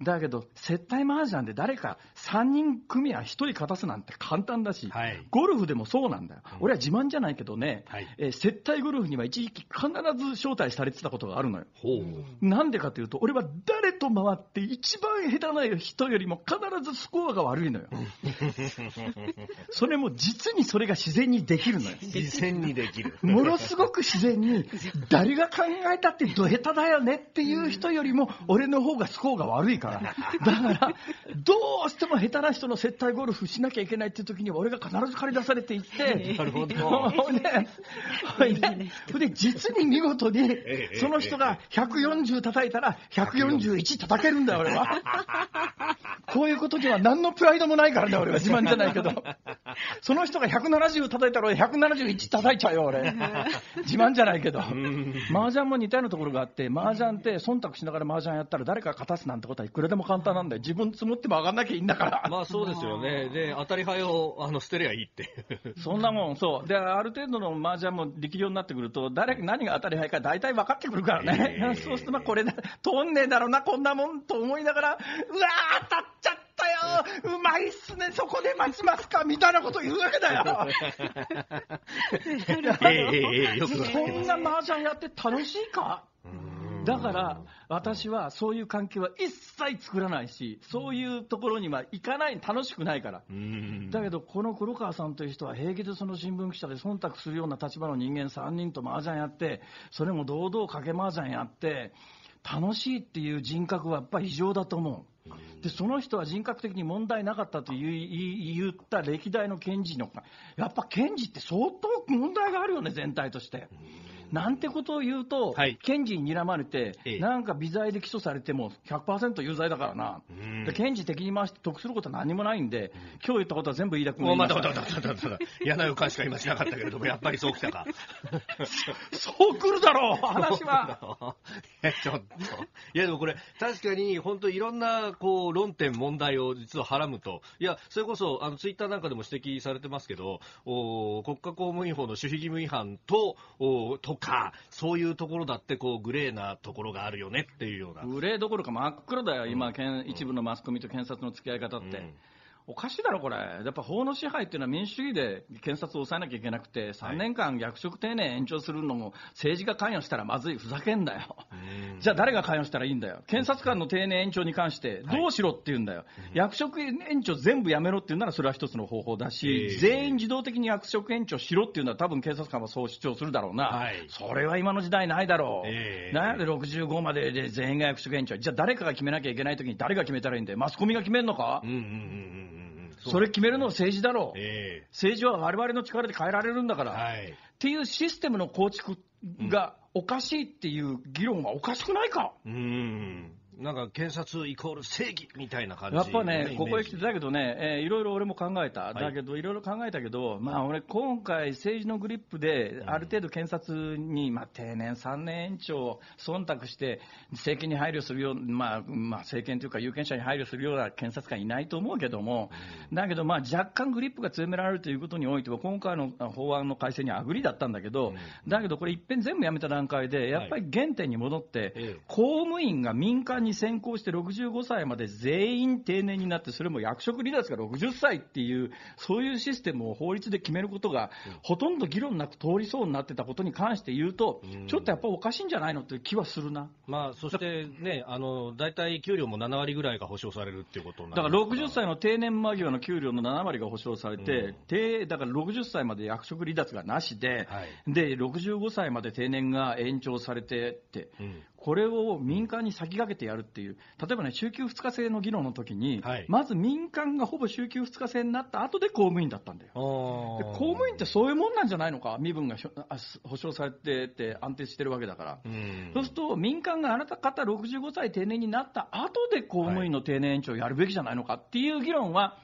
だけど、接待麻雀で誰か3人組や1人勝たすなんて簡単だし、はい、ゴルフでもそうなんだよ。俺は自慢じゃないけどね、はい、えー、接待ゴルフには一時期必ず招待されてたことがあるのよ。なんでかというと、俺は誰と回って一番下手な人よりも必ずスコアが悪いのよ。(laughs) それも実にそれが自然にできるのよ。自然にできる。ものすごく自然に、誰が考えたってど下手だよねっていう人よりも、俺の方がスコアが悪いから。だから、どうしても下手な人の接待ゴルフしなきゃいけないっていう時には、俺が必ず借り出されていって、なるほど。ね、で、で、実に見事に、その人が140叩いたら、141叩けるんだよ、俺は。(laughs) こういうことには何のプライドもないからね、俺は自慢じゃないけど。(laughs) その人が170叩いたら俺171叩いちゃうよ、俺。(laughs) 自慢じゃないけど。麻雀も似たようなところがあって、麻雀って忖度しながら麻雀やったら誰か勝たすなんてことはいくらでも簡単なんだよ。自分積もっても上がんなきゃいいんだから。まあそうですよね。で、当たり牌をあの捨てりゃいいって。(laughs) そんなもん、そう。で、ある程度の麻雀もできるようになってくると、誰、何が当たり牌か大体分かってくるからね。えー、そうすると、まあこれで、通んねえだろうな、こんなもんと思いながら、うわー当たっちゃったよ。うまいっすね。そこで待ちますか。みたいなこと言うわけだよ。(laughs) そんな麻雀やって楽しいか？だから私はそういう関係は一切作らないしそういうところには行かない楽しくないから。だけどこの黒川さんという人は平気でその新聞記者で忖度するような立場の人間3人と麻雀やってそれも堂々かけ麻雀やって楽しいっていう人格はやっぱり異常だと思う。でその人は人格的に問題なかったと言った歴代の検事のやっぱ検事って相当問題があるよね、全体として。なんてことを言うと、はい、検事に睨まれて、ええ、なんか微罪で起訴されても100%有罪だからな、で検事的に回して得することは何もないんで、今日言ったことは全部飯田君が言いました。またまたまた嫌な予感しか今しなかったけれども、(laughs) やっぱりそうきたか。そう来るだろう、話は。(laughs) ちょっと。いやでもこれ、確かに本当いろんなこう論点、問題を実ははらむと、いや、それこそあのツイッターなんかでも指摘されてますけど、お国家公務員法の守秘義務違反と、おとか、そういうところだってこうグレーなところがあるよねっていうような。グレーどころか真っ黒だよ、今、うん、一部のマスコミと検察の付き合い方って。うんおかしいだろ、これ、やっぱ法の支配っていうのは民主主義で検察を抑えなきゃいけなくて、3年間、役職定年延長するのも政治が関与したらまずい、ふざけんだよ、じゃあ誰が関与したらいいんだよ、検察官の定年延長に関して、どうしろって言うんだよ、はい、役職延長全部やめろって言うならそれは一つの方法だし、全員自動的に役職延長しろっていうのは、多分検察官はそう主張するだろうな、はい、それは今の時代ないだろう、えー、なんで65までで全員が役職延長、じゃあ誰かが決めなきゃいけないときに誰が決めたらいいんだよ、マスコミが決めるのか？うんうんうんうんそれ決めるのは政治だろう、えー、政治は我々の力で変えられるんだから、はい、っていうシステムの構築がおかしいっていう議論はおかしくないか。うんなんか検察イコール正義みたいな感じ、やっぱね、ここへ来て、だけどね、えー、いろいろ俺も考えた、だけど、いろいろ考えたけど、まあ、俺、今回、政治のグリップで、ある程度検察に、まあ、定年3年延長、忖度して、政権に配慮するよう、まあ、まあ、政権というか、有権者に配慮するような検察官いないと思うけども、だけど、まあ、若干グリップが強められるということにおいては、今回の法案の改正にはアグリだったんだけど、だけど、これ、いっぺん全部やめた段階で、やっぱり原点に戻って、公務員が民間に先行して、65歳まで全員定年になって、それも役職離脱が60歳っていう、そういうシステムを法律で決めることが、ほとんど議論なく通りそうになってたことに関して言うと、ちょっとやっぱおかしいんじゃないのって気はするな。まあ、そしてね、あの大体給料も7割ぐらいが保証されるっていうことだか。ら60歳の定年間際の給料の7割が保証されて、うん、だから60歳まで役職離脱がなしで、はい、で65歳まで定年が延長されてって、うん、これを民間に先駆けてやるっていう、例えばね、週休2日制の議論の時に、はい、まず民間がほぼ週休2日制になった後で公務員だったんだよ。で公務員ってそういうもんなんじゃないのか、身分が保障されてて安定してるわけだから。うそうすると、民間があなた方65歳定年になった後で公務員の定年延長をやるべきじゃないのかっていう議論は、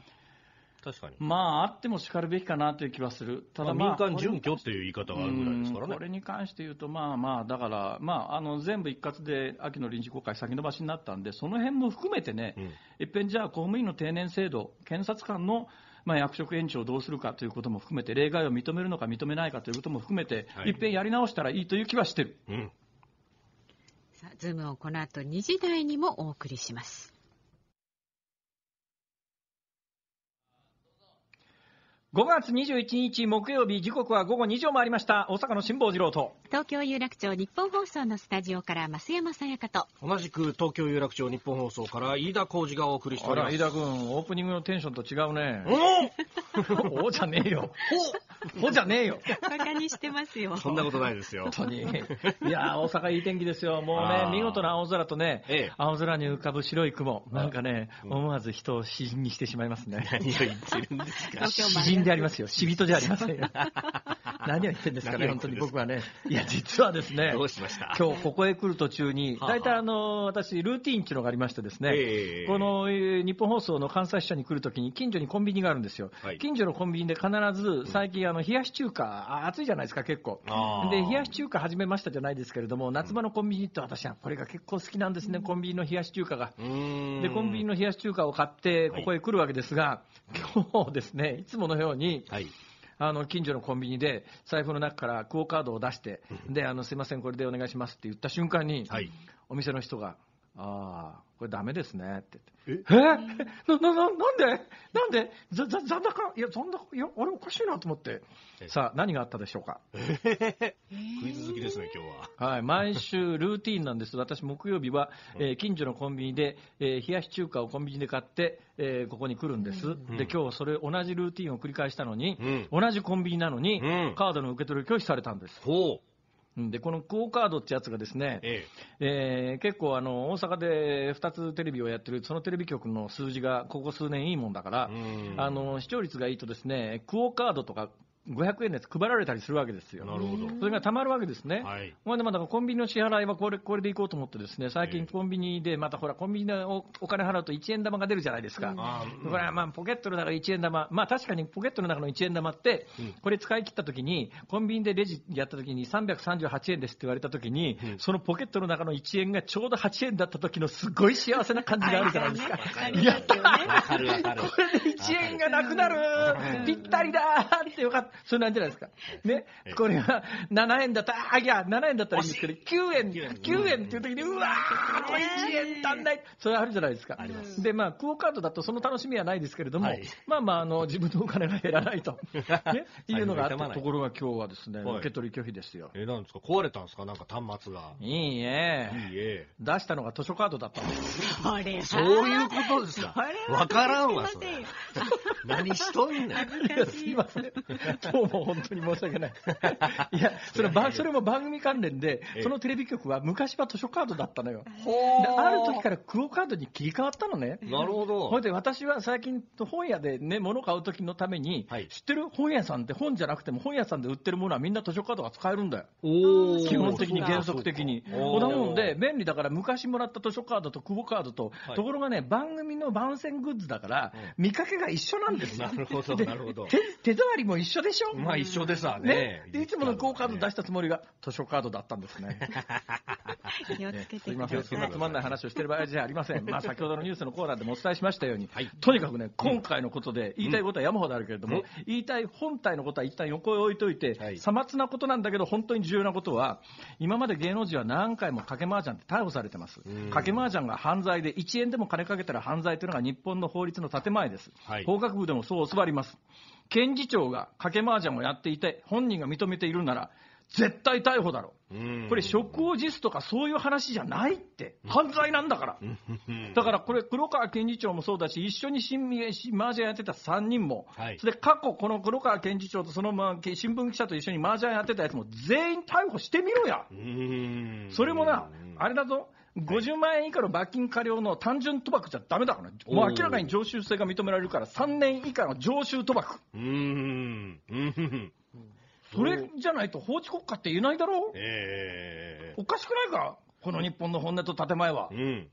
確かに。まあ、あってもしかるべきかなという気はする。ただ、まあ、民間準拠っていう言い方があるぐらいですからね。これに関して言うと、まあまあ、だから、まあ、あの、全部一括で秋の臨時国会先延ばしになったんで、その辺も含めてね、うん、いっぺんじゃあ公務員の定年制度、検察官のまあ、役職延長をどうするかということも含めて、例外を認めるのか認めないかということも含めて、はい、いっぺんやり直したらいいという気はしてる。うん、さあ、ズームをこの後2時台にもお送りします。5月21日木曜日時刻は午後2時を回りました。大阪の辛坊治郎と。東京有楽町日本放送のスタジオから増山さやかと。同じく東京有楽町日本放送から飯田浩二がお送りしております。飯田君オープニングのテンションと違うね。おおじゃねえよ。おおじゃねえよ。バカにしてますよ。そんなことないですよ。本当に。いや大阪いい天気ですよ。もうね見事な青空とね、ええ、青空に浮かぶ白い雲。なんかね、思わず人を詩人にしてしまいますね。何を言ってるんですか。詩人でありますよ。(laughs) 死人じゃありませ (laughs) んよ。何を言ってんですかね、本当に僕はね。いや、実はですね、どうしました？今日ここへ来る途中に、大体あの、私、ルーティンっていうのがありましてですね、えー、この日本放送の関西支社に来るときに、近所にコンビニがあるんですよ。はい、近所のコンビニで必ず、最近、あの、冷やし中華、暑いじゃないですか、結構。で、冷やし中華始めましたじゃないですけれども、夏場のコンビニって私はこれが結構好きなんですね、コンビニの冷やし中華が。で、コンビニの冷やし中華を買って、ここへ来るわけですが、今日ですね、いつものように、はい。あの近所のコンビニで財布の中からクオカードを出して、であのすいません、これでお願いしますって言った瞬間に、はい、お店の人が、ああ、これダメですねって言って。ええな、な、な、なんで？なんで？ざ、ざ、残高いや、残高、いや、あれおかしいなと思って。さあ、何があったでしょうか？クイズ好きですね、今日は。はい、毎週ルーティンなんです。私、木曜日は、えー、近所のコンビニで、えー、冷やし中華をコンビニで買って、えー、ここに来るんです。うん、で、今日それ同じルーティンを繰り返したのに、うん、同じコンビニなのに、うん、カードの受け取りを拒否されたんです。ほう。で、このクオ・カードってやつがですね、ええ。えー、結構あの、大阪で2つテレビをやってる、そのテレビ局の数字がここ数年いいもんだから、あの、視聴率がいいとですね、クオ・カードとか500円で配られたりするわけですよ。なるほど。それがたまるわけですね。はい。ほんでまたコンビニの支払いはこれ、これで行こうと思ってですね、最近コンビニでまたほら、コンビニでおお金払うと1円玉が出るじゃないですか。うん、これはまあポケットの中の1円玉、まあ確かにポケットの中の1円玉って、これ使い切った時に、コンビニでレジやった時に338円ですって言われた時に、うん、そのポケットの中の1円がちょうど8円だった時のすごい幸せな感じがあるじゃないですか。やったーこれで1円がなくなるぴったりだーってよかった。それなんじゃないですか。ね、これが7円だったら、あ、いや、7円だったらいいんですけど、9円、9円っていう時に、うわー、これ1円足んない。それあるじゃないですか。で、まあ、クオカードだとその楽しみはないですけれども、はい、まあまあ、あの、自分のお金が減らないと、(laughs) ね、いうのがあったところが今日はですね、受け取り拒否ですよ。え、なんですか？壊れたんですか？なんか端末が。いいえ。いいえ。出したのが図書カードだったんです。それそういうことですかわからんわ、それ。何しとんねん。すいません。どうも本当に申し訳ない。(laughs) いや、それそれも番組関連で、そのテレビ局は昔は図書カードだったのよ。で、ある時からクオカードに切り替わったのね。なるほど。ほいで、私は最近本屋でね、物買う時のために、はい、知ってる本屋さんって本じゃなくても本屋さんで売ってるものはみんな図書カードが使えるんだよ。基本的に原則的に。こんなもんで、便利だから昔もらった図書カードとクオカードと、はい、ところがね、番組の番宣グッズだから、見かけが一緒なんですよ。なるほど、なるほど。手触りも一緒でしょ？まあ一緒ですわね。ね？で、いつものクオカード出したつもりが図書カードだったんですね。(laughs) 気をつけてすみません、そんなつまんない話をしてる場合じゃありません。まあ (laughs) 先ほどのニュースのコーナーでもお伝えしましたように、はい、とにかくね、今回のことで言いたいことは山ほどあるけれども、うん、言いたい本体のことは一旦横へ置いといて、はい、さまつなことなんだけど、本当に重要なことは、今まで芸能人は何回も賭け麻雀って逮捕されてます。賭け麻雀が犯罪で、1円でも金かけたら犯罪というのが日本の法律の建前です。はい、法学部でもそう教わります。検事長が賭け麻雀をやっていて、本人が認めているなら、絶対逮捕だろ。これ、職を辞すとかそういう話じゃないって、犯罪なんだから。だからこれ、黒川検事長もそうだし、一緒に新麻雀やってた3人も、はい、それで過去、この黒川検事長とその、ま、新聞記者と一緒に麻雀やってたやつも全員逮捕してみろや。それもな、あれだぞ、50万円以下の罰金過料の単純賭博じゃだめだからね、もう明らかに常習性が認められるから、3年以下の常習賭博。うーん。うん。それじゃないと法治国家って言えないだろええおかしくないか？この日本の本音と建前は。うん。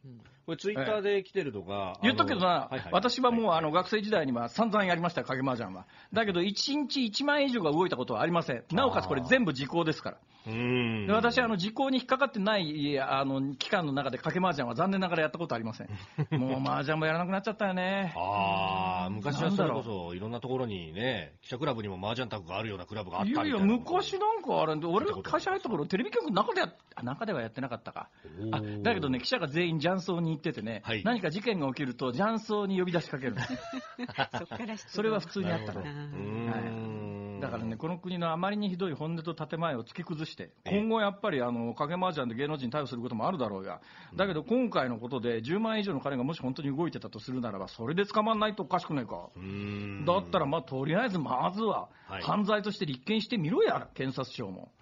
これツイッターで来てるのが、言っとくけどな、あのいい私はもうあの学生時代には散々やりましたよ、影麻雀は。だけど、1日1万円以上が動いたことはありません。なおかつこれ全部時効ですから。うん。で私あの、時効に引っかかってないあの期間の中で掛け麻雀は残念ながらやったことありません。(laughs) もう麻雀もやらなくなっちゃったよね。ああ、昔はそれこそいろんなところにね、記者クラブにも麻雀卓があるようなクラブがあったいやいや。昔なんかあれ、俺が会社入った頃、テレビ局の中でやあ中ではやってなかったか。あだけどね、記者が全員雀荘に行っててね、はい。何か事件が起きると雀荘に呼び出しかける (laughs) そっから質問それは普通にあったのうあーーんだからね、この国のあまりにひどい本音と建前を突き崩して、ええ。今後やっぱりあの影麻雀で芸能人逮捕することもあるだろうが、だけど今回のことで10万円以上の金がもし本当に動いてたとするならば、それで捕まらないとおかしくないか。だったら、まあ、とりあえずまずははい。犯罪として立件してみろや、検察庁も。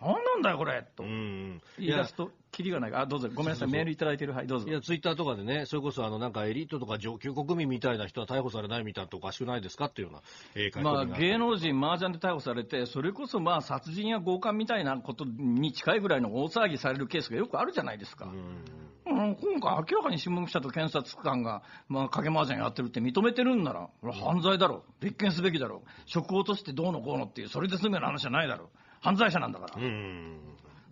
なんなんだよ、これとう。ん。言い出すと、キリがない。あ、どうぞ。ごめんなさい。メールいただいてる。はい、どうぞい。や、ツイッターとかでね、それこそあの、なんかエリートとか上級国民みたいな人は逮捕されないみたいなとおかしくないですか？っていうような、まあ、芸能人、麻雀で逮捕されて、それこそまあ殺人や強姦みたいなことに近いぐらいの大騒ぎされるケースがよくあるじゃないですか。今回、明らかに新聞記者と検察官が、まあ、影麻雀やってるって認めてるんなら、犯罪だろう、立件すべきだろう、職を落としてどうのこうのっていう、それで済むような話じゃないだろう、犯罪者なんだから、うん。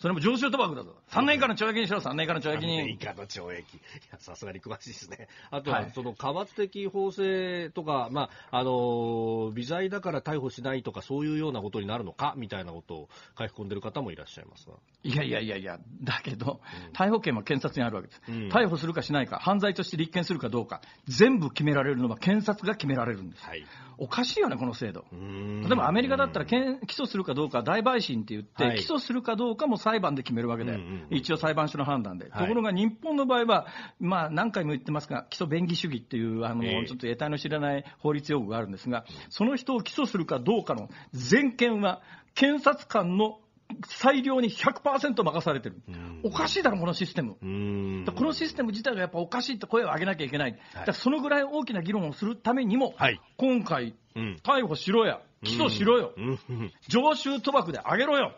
それも常習賭博だぞ、3年以下の懲役にしろ、3年以下の懲役に。以下の懲役。いや、さすがに詳しいですね。あとは、はいその、科罰的法制とか、まあ、あのー微罪だから逮捕しないとか、そういうようなことになるのか、みたいなことを書き込んでる方もいらっしゃいますが。いやいやいやいや、だけど、逮捕権は検察にあるわけです、うん逮捕するかしないか、犯罪として立件するかどうか、全部決められるのは検察が決められるんです。はい。おかしいよね、この制度。例例えばアメリカだったらけん起訴するかどうかは大陪審って言って、はい起訴するかどうかも裁判で決めるわけで、うんうんうん一応裁判所の判断で、はい。ところが日本の場合は、まあ、何回も言ってますが、基礎便宜主義っていうあの、ええ。ちょっと得体の知らない法律用語があるんですが、その人を起訴するかどうかの全権は、検察官の裁量に100%任されてる、おかしいだろ、このシステム。うん。このシステム自体がやっぱおかしいって声を上げなきゃいけない、だからそのぐらい大きな議論をするためにも、はい。今回、うん。逮捕しろや、起訴しろよ、うん。うん。常習賭博であげろよ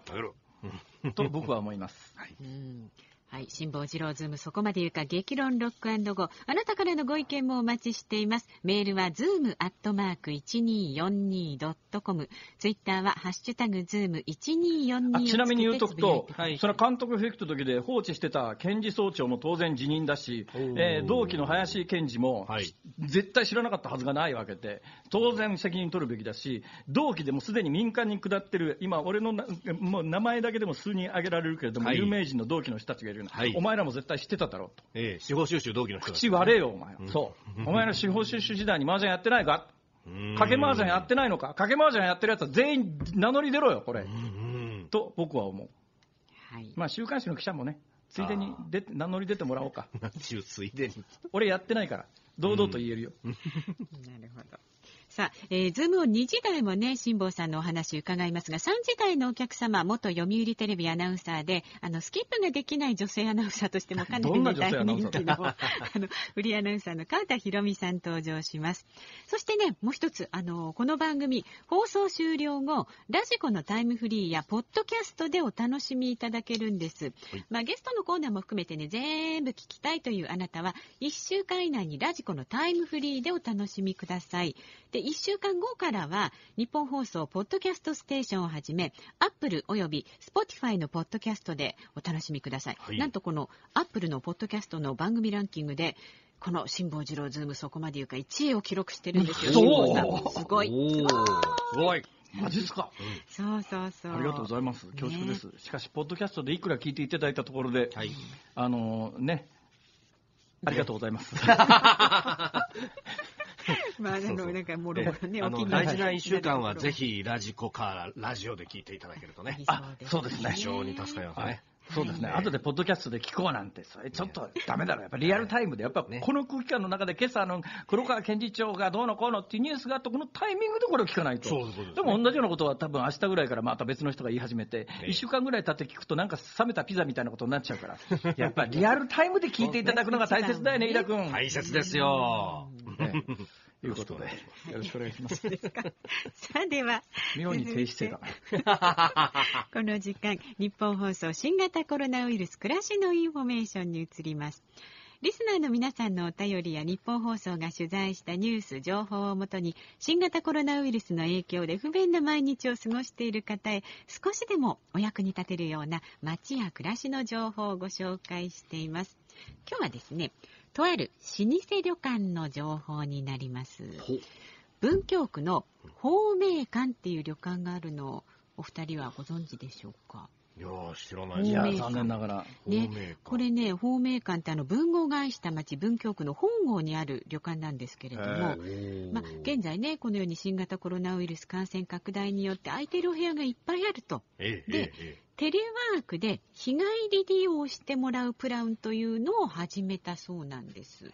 と僕は思います。うんはい。辛坊治郎ズーム、そこまで言うか、激論 Rock Go。あなたからのご意見もお待ちしています。メールは、ズームアットマーク 1242.com。ツイッターは、ハッシュタグ、ズーム1242あちなみに言うとくと、はいその監督フェクト時で放置してた検事総長も当然辞任だし、えー同期の林検事も、はい絶対知らなかったはずがないわけで、当然責任取るべきだし、同期でもすでに民間に下ってる、今、俺のなもう名前だけでも数人挙げられるけれども、はい有名人の同期の人たちがいるはいお前らも絶対知ってただろうと。ええ司法収集同期の人口割れよ、お前。そう。お前ら司法収集時代に麻雀やってないか？うん賭け麻雀やってないのか？賭け麻雀やってるやつは全員名乗り出ろよ、これ。うん。と僕は思う。はい。まあ、週刊誌の記者もね、ついでに出て名乗り出てもらおうか。なんちゅうついでに。俺やってないから、堂々と言えるよ。(laughs) なるほど。さあ、えー、ズームを2時台もね、辛坊さんのお話伺いますが、3時台のお客様、元読売テレビアナウンサーで、あの、スキップができない女性アナウンサーとしてもかなり、大人気の、(laughs) あの、フリーアナウンサーの川田裕美さん登場します。そしてね、もう一つ、あの、この番組、放送終了後、ラジコのタイムフリーや、ポッドキャストでお楽しみいただけるんです。まあ、ゲストのコーナーも含めてね、全部聞きたいというあなたは、1週間以内にラジコのタイムフリーでお楽しみください。で、1週間後からは、ニッポン放送ポッドキャストステーションをはじめ、 Apple および Spotify のポッドキャストでお楽しみください。はいなんとこの Apple のポッドキャストの番組ランキングで、この辛坊治郎ズームそこまで言うか1位を記録してるんですよ。すごい。すごい。マジっすか。そうそうそう。ありがとうございます。恐縮です。しかし、ポッドキャストでいくら聞いていただいたところで、はい。あのね、ありがとうございます。(laughs) (laughs) まあ、あの、なんか、もろもろね、あの大事な1週間はぜひラジコかラジオで聞いていただけるとね、あそうですね。非常に助かりますね。そうですね、後でポッドキャストで聞こうなんて、それちょっとだめだろ、やっぱりリアルタイムで、やっぱこの空気感の中で、今朝の黒川検事長がどうのこうのっていうニュースがあって、このタイミングでこれを聞かないと、でも同じようなことは、多分明日ぐらいからまた別の人が言い始めて、1週間ぐらい経って聞くと、なんか冷めたピザみたいなことになっちゃうから、(laughs) やっぱりリアルタイムで聞いていただくのが大切だよね、飯田君。大切ですよ。ということで、よろしくお願いします。さあでは、妙に低姿勢だこの時間、ニッポン放送新型コロナウイルス暮らしのインフォメーションに移ります。リスナーの皆さんのお便りやニッポン放送が取材したニュース、情報をもとに新型コロナウイルスの影響で不便な毎日を過ごしている方へ少しでもお役に立てるような街や暮らしの情報をご紹介しています。今日はですね、とある老舗旅館の情報になります。文京区の宝明館っていう旅館があるのをお二人はご存知でしょうか？いや知らないいや残念ながら。ね、これね、宝明館ってあの文豪が愛した町、文京区の本郷にある旅館なんですけれども、まあ、現在ね、このように新型コロナウイルス感染拡大によって空いてるお部屋がいっぱいあると。で、ええテレワークで日帰り利用してもらうプランというのを始めたそうなんです。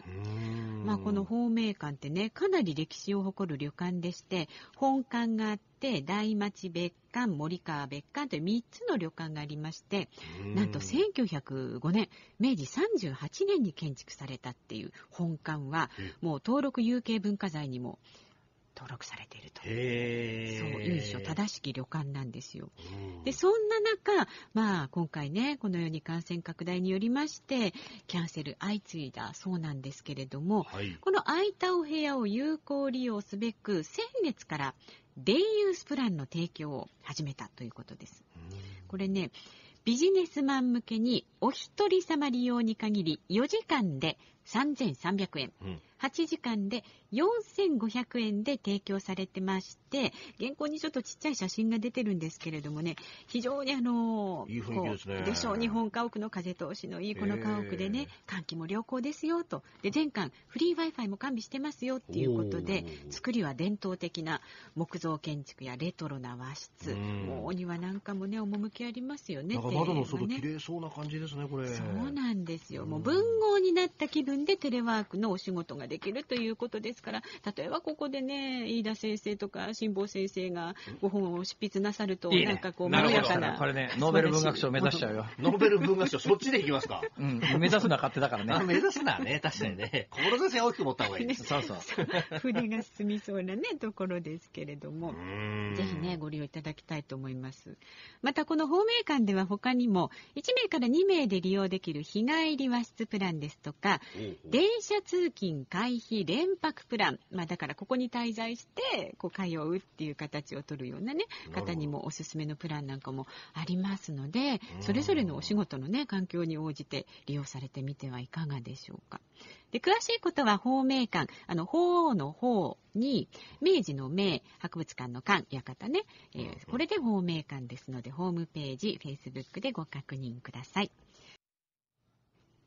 まあ、この宝明館ってね、かなり歴史を誇る旅館でして、本館があって、大町別館、森川別館という3つの旅館がありまして、なんと1905年、明治38年に建築されたっていう本館は、もう登録有形文化財にも登録されていると。そう、由緒正しき旅館なんですよ。で、そんな中、まあ、今回ね、このように感染拡大によりまして、キャンセル相次いだそうなんですけれども、はい、この空いたお部屋を有効利用すべく、先月からデイユースプランの提供を始めたということです。これね、ビジネスマン向けにお一人様利用に限り4時間で3300円、うん、8時間で4500円で提供されてまして、原稿にちょっとちっちゃい写真が出てるんですけれどもね、非常にあの、いい雰囲気ですね。でしょう、日本家屋の風通しのいいこの家屋でね、換気も良好ですよと。で、全館フリー Wi-Fi も完備してますよっていうことで、作りは伝統的な木造建築やレトロな和室、もうお庭なんかもね、趣ありますよね。なんか窓の外綺麗そうな感じですね、これ。そうなんですよ。もう文豪になった気分でテレワークのお仕事ができるということですから、例えばここでね、飯田先生とか辛坊先生がご本を執筆なさると、いいね、なんかこう、まろやかな。これね、ノーベル文学賞目指しちゃうよ。ノーベル文学賞、そっちでいきますか？(laughs) うん、目指すのは勝手だからね。目指すのはね、確かにね。志は大きく持った方がいいです。そうそう。筆が進みそうなね、ところですけれども、ぜひね、ご利用いただきたいと思います。また、この方面館では他にも、1名から2名で利用できる日帰り和室プランですとか、電車通勤回避連泊プラン、まあ、だからここに滞在してこう通うっていう形を取るようなね方にもおすすめのプランなんかもありますのでそれぞれのお仕事のね環境に応じて利用されてみてはいかがでしょうか。で詳しいことは法名館、あの法の法に明治の明博物館の館館ね、えー、これで法名館ですのでホームページ、フェイスブックでご確認ください。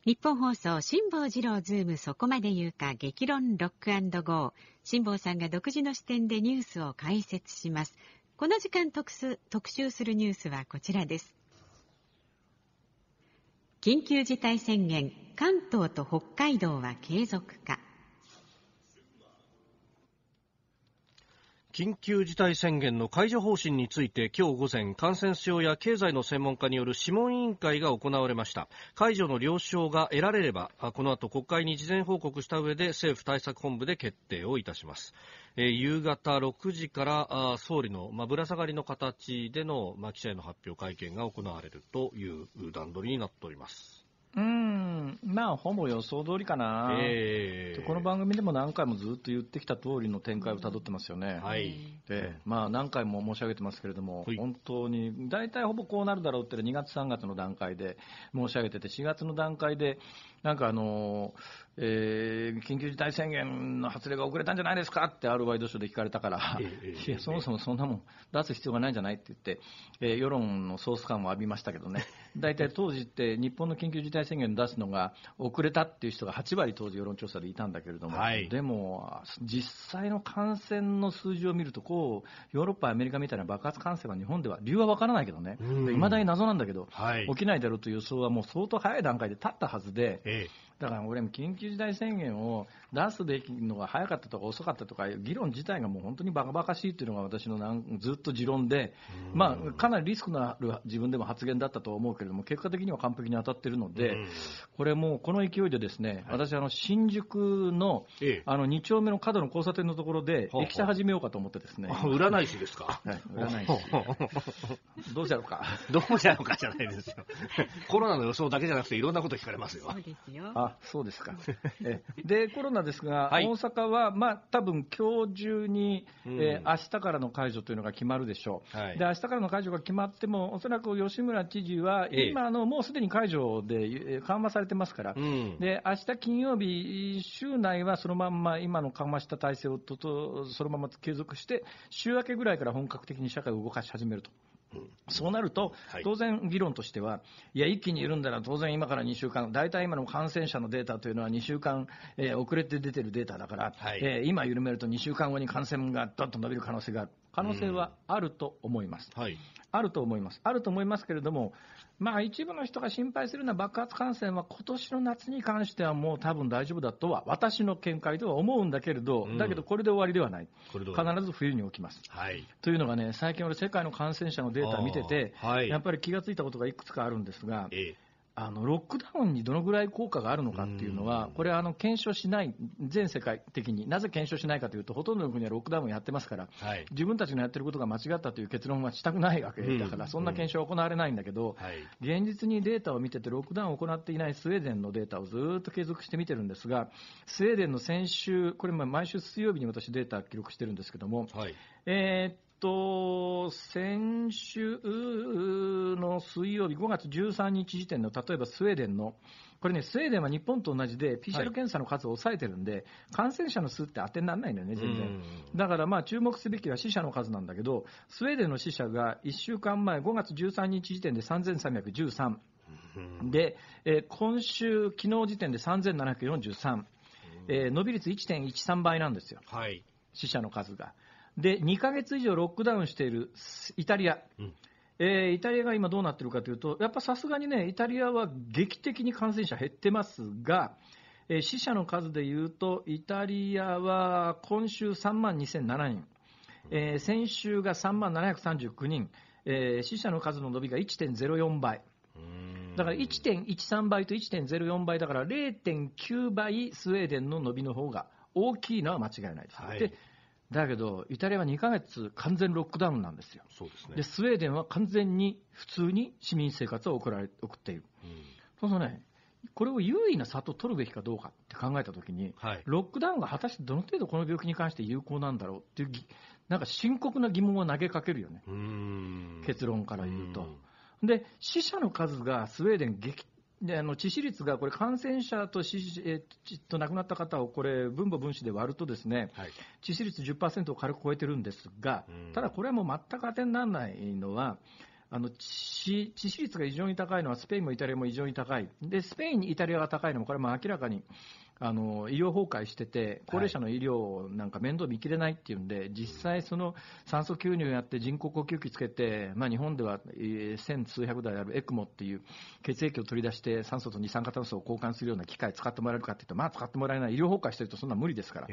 日本放送辛坊治郎ズームそこまで言うか激論ロックゴー。辛坊さんが独自の視点でニュースを解説します。この時間特特集するニュースはこちらです。緊急事態宣言関東と北海道は継続か。緊急事態宣言の解除方針について今日午前感染症や経済の専門家による諮問委員会が行われました。解除の了承が得られればこの後国会に事前報告した上で政府対策本部で決定をいたします、え、夕方6時から総理の、ま、ぶら下がりの形での、ま、記者への発表会見が行われるという段取りになっております。うん、まあ、ほぼ予想通りかな、えー、この番組でも何回もずっと言ってきた通りの展開をたどってますよね、はい、でまあ、何回も申し上げてますけれども、はい、本当に大体ほぼこうなるだろうって2月、3月の段階で申し上げてて、4月の段階で、なんかあのーえー、緊急事態宣言の発令が遅れたんじゃないですかってあるワイドショーで聞かれたから、(laughs) いや、そもそもそんなもん出す必要がないんじゃないって言って、えー、世論のソース感を浴びましたけどね、(laughs) 大体当時って日本の緊急事態宣言出すのが遅れたっていう人が8割当時世論調査でいたんだけれども、はい、でも実際の感染の数字を見るとこうヨーロッパ、アメリカみたいな爆発感染は日本では理由は分からないけどね、いまだに謎なんだけど、はい、起きないだろうという予想はもう相当早い段階で立ったはずで、ええだから俺も緊急事態宣言を出すべきのが早かったとか遅かったとか、議論自体がもう本当にバカバカしいというのが私のなんずっと持論で、まあ、かなりリスクのある自分でも発言だったと思うけれども、結果的には完璧に当たっているので、これもうこの勢いでですね、私、あの新宿のあの2丁目の角の交差点のところで、駅舎始めようかと思ってですね。(laughs) 占い師ですか？はい、占い師。(laughs) どうしちゃうか。どうしちゃうかじゃないですよ。コロナの予想だけじゃなくて、いろんなこと聞かれますよ。そうですよ。あ、そうですか。(laughs) で、コロナですが、はい、大阪は、まあ、多分今日中に、うん、えー、明日からの解除というのが決まるでしょう。はい、で、明日からの解除が決まっても、おそらく吉村知事は、今、の、もうすでに解除で緩和されてますから、うん、で、明日金曜日、週内はそのまんま今の緩和した体制をととそのまま継続して、週明けぐらいから本格的に社会を動かし始めると。そうなると、当然、議論としては、いや、一気に緩んだら、当然今から2週間、大体今の感染者のデータというのは2週間、えー、遅れて出てるデータだから、はい、えー、今緩めると2週間後に感染がどんと伸びる可能性がある。可能性はあると思います、うんはい、あると思います、あると思いますけれども、まあ、一部の人が心配するような爆発感染は、今年の夏に関してはもう多分大丈夫だとは、私の見解では思うんだけれど、うん、だけどこれで終わりではない、必ず冬に起きます。はい、というのがね、最近、俺、世界の感染者のデータを見てて、はい、やっぱり気がついたことがいくつかあるんですが、ええあのロックダウンにどのぐらい効果があるのかっていうのは、これあの検証しない、全世界的に、なぜ検証しないかというと、ほとんどの国はロックダウンをやってますから、はい、自分たちのやってることが間違ったという結論はしたくないわけだから、そんな検証は行われないんだけど、現実にデータを見てて、ロックダウンを行っていないスウェーデンのデータをずっと継続して見てるんですが、スウェーデンの先週、これ、毎週水曜日に私、データ記録してるんですけども、はい、えーと、先週の水曜日、5月13日時点の、例えばスウェーデンの、これね、スウェーデンは日本と同じで、PCR 検査の数を抑えてるんで、はい、感染者の数って当てにならないんだよね、全然。だからまあ注目すべきは死者の数なんだけど、スウェーデンの死者が1週間前、5月13日時点で3313。で、えー、今週、昨日時点で3743、えー、伸び率1.13倍なんですよ、はい、死者の数が。で、2ヶ月以上ロックダウンしているイタリア。うんえー、イタリアが今どうなってるかというと、やっぱさすがにね、イタリアは劇的に感染者減ってますが、えー、死者の数でいうと、イタリアは今週3万2007人、えー、先週が3万739人、えー、死者の数の伸びが1.04倍。だから1.13倍と1.04倍だから0.9倍スウェーデンの伸びの方が大きいのは間違いないです。はい、でだけど、イタリアは2ヶ月完全ロックダウンなんですよ。そうですね。で、スウェーデンは完全に普通に市民生活を送られ送っている。うん、そうするとね、これを優位な差と取るべきかどうかって考えたときに、はい、ロックダウンが果たしてどの程度この病気に関して有効なんだろうっていう、なんか深刻な疑問を投げかけるよね。結論から言うと。で、死者の数がスウェーデン劇であの致死率がこれ感染者と死えと亡くなった方をこれ分母分子で割るとですね、はい、致死率10%を軽く超えてるんですが、ただこれはもう全く当てにならないのは、あの致死率が異常に高いのはスペインもイタリアも異常に高い、でスペイン、イタリアが高いのもこれも明らかにあの医療崩壊してて、高齢者の医療なんか面倒見きれないっていうんで、実際、その酸素吸入やって人工呼吸器つけて、まあ、日本では千数百台あるエクモっていう血液を取り出して酸素と二酸化炭素を交換するような機械使ってもらえるかっていうと、まあ、使ってもらえない、医療崩壊してるとそんな無理ですから、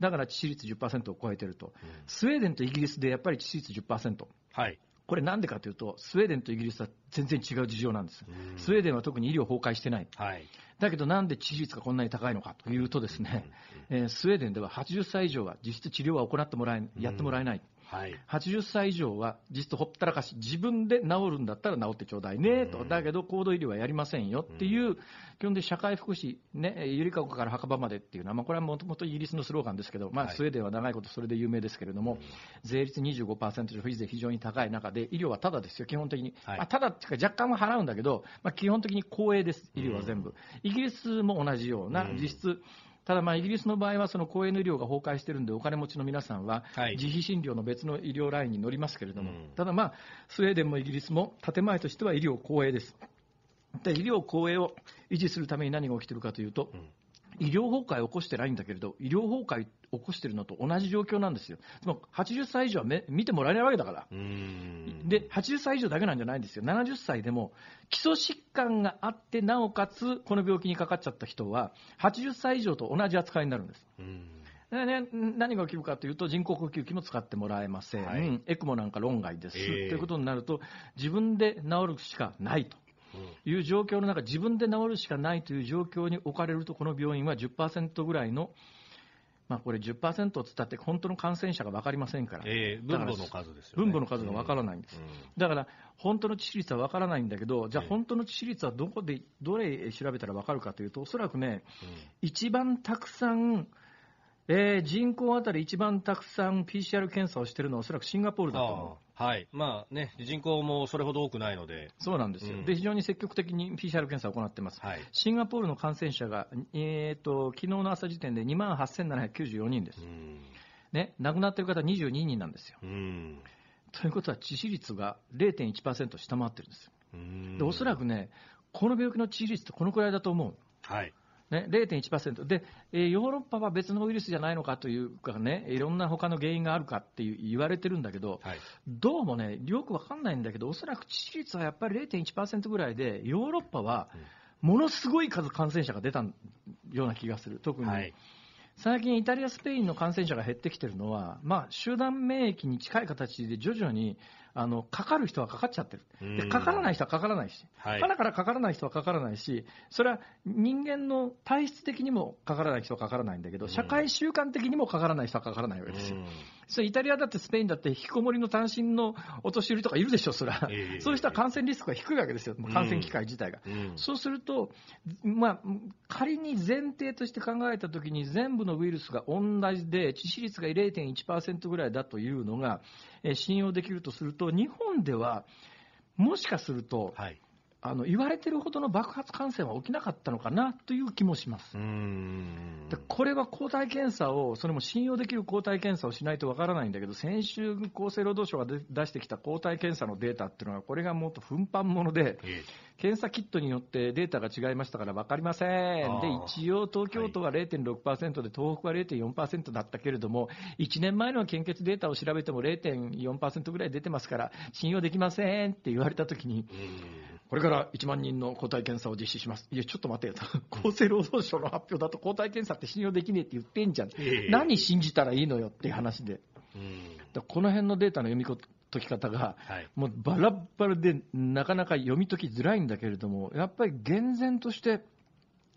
だから致死率10%を超えてると、スウェーデンとイギリスでやっぱり致死率10%。はいこれなんでかというと、スウェーデンとイギリスは全然違う事情なんです。スウェーデンは特に医療崩壊してない。はい、だけどなんで致死率がこんなに高いのかというとですね、えー、スウェーデンでは80歳以上は実質治療は行ってもらえ、やってもらえない。はい、80歳以上は実質ほったらかし、自分で治るんだったら治ってちょうだいねと、だけど高度医療はやりませんよっていう、基本的社会福祉、ね、ゆりかごから墓場までっていうのは、まあ、これはもともとイギリスのスローガンですけど、まあ、スウェーデンは長いことそれで有名ですけれども、税率25%消費税非常に高い中で、医療はただですよ、基本的に。まあ、ただっていうか、若干は払うんだけど、まあ、基本的に公営です、医療は全部。イギリスも同じような、実質、ただ、イギリスの場合はその公営の医療が崩壊しているんで、お金持ちの皆さんは自費診療の別の医療ラインに乗りますけれども、はい、ただ、まあ、スウェーデンもイギリスも建前としては医療公営です。で医療公営を維持するために何が起きているかというと、うん医療崩壊を起こしてないんだけれど、医療崩壊を起こしているのと同じ状況なんですよ。つまり80歳以上は見てもらえないわけだから。で、80歳以上だけなんじゃないんですよ。70歳でも基礎疾患があって、なおかつこの病気にかかっちゃった人は、80歳以上と同じ扱いになるんです。でね、何が起きるかというと、人工呼吸器も使ってもらえません、はい、エクモなんか論外です、えー、ということになると、自分で治るしかないと。いう状況の中、自分で治るしかないという状況に置かれると、この病院は10%ぐらいの、まあ、これ10%つったって、本当の感染者が分かりませんから、えー、分母の数ですよ、ね、分母の数が分からないんです、うん、だから本当の致死率は分からないんだけど、じゃあ、本当の致死率はどこで、どれ調べたら分かるかというと、おそらくね、うん、一番たくさん、えー、人口当たり一番たくさん PCR 検査をしているのはおそらくシンガポールだと思う。はい。まあね、人口もそれほど多くないので。そうなんですよ。うん、で、非常に積極的に PCR 検査を行っています。はい、シンガポールの感染者が、えっ、ー、と、昨日の朝時点で2万8794人です。ね、亡くなっている方22人なんですよ。ということは致死率が0.1%下回ってるんですよ。で、おそらくね、この病気の致死率ってこのくらいだと思う。はい。ね、0.1%で、えー、ヨーロッパは別のウイルスじゃないのかというかね、いろんな他の原因があるかっていう言われてるんだけど、はい、どうもね、よくわかんないんだけど、おそらく致死率はやっぱり0.1%ぐらいで、ヨーロッパはものすごい数感染者が出たような気がする、特に。はい。最近、イタリア、スペインの感染者が減ってきてるのは、まあ、集団免疫に近い形で徐々にあのかかる人はかかっちゃってる、でかからない人はかからないし、はい、からかからない人はかからないし、それは人間の体質的にもかからない人はかからないんだけど、社会習慣的にもかからない人はかからないわけですよ。それイタリアだってスペインだって引きこもりの単身のお年寄りとかいるでしょ、それは、えー、そういう人は感染リスクが低いわけですよ、感染機会自体が。そうすると、まあ、仮に前提として考えたときに、全部のウイルスが同じで、致死率が0.1%ぐらいだというのが、え信用できるとすると、日本ではもしかすると、はい、あの言われてるほどの爆発感染は起きなかったのかなという気もします。でこれは抗体検査を、それも信用できる抗体検査をしないとわからないんだけど、先週、厚生労働省が出してきた抗体検査のデータっていうのは、これがもっと奮発もので、検査キットによってデータが違いましたから分かりません、で一応、東京都は0.6%で、東北は0.4%だったけれども、1年前の献血データを調べても0.4%ぐらい出てますから、信用できませんって言われたときに、これから1万人の抗体検査を実施します。いや、ちょっと待てよと。(laughs) 厚生労働省の発表だと抗体検査って信用できねえって言ってんじゃん。えー、何信じたらいいのよっていう話で。この辺のデータの読み解き方が、もうバラバラでなかなか読み解きづらいんだけれども、やっぱり厳然として、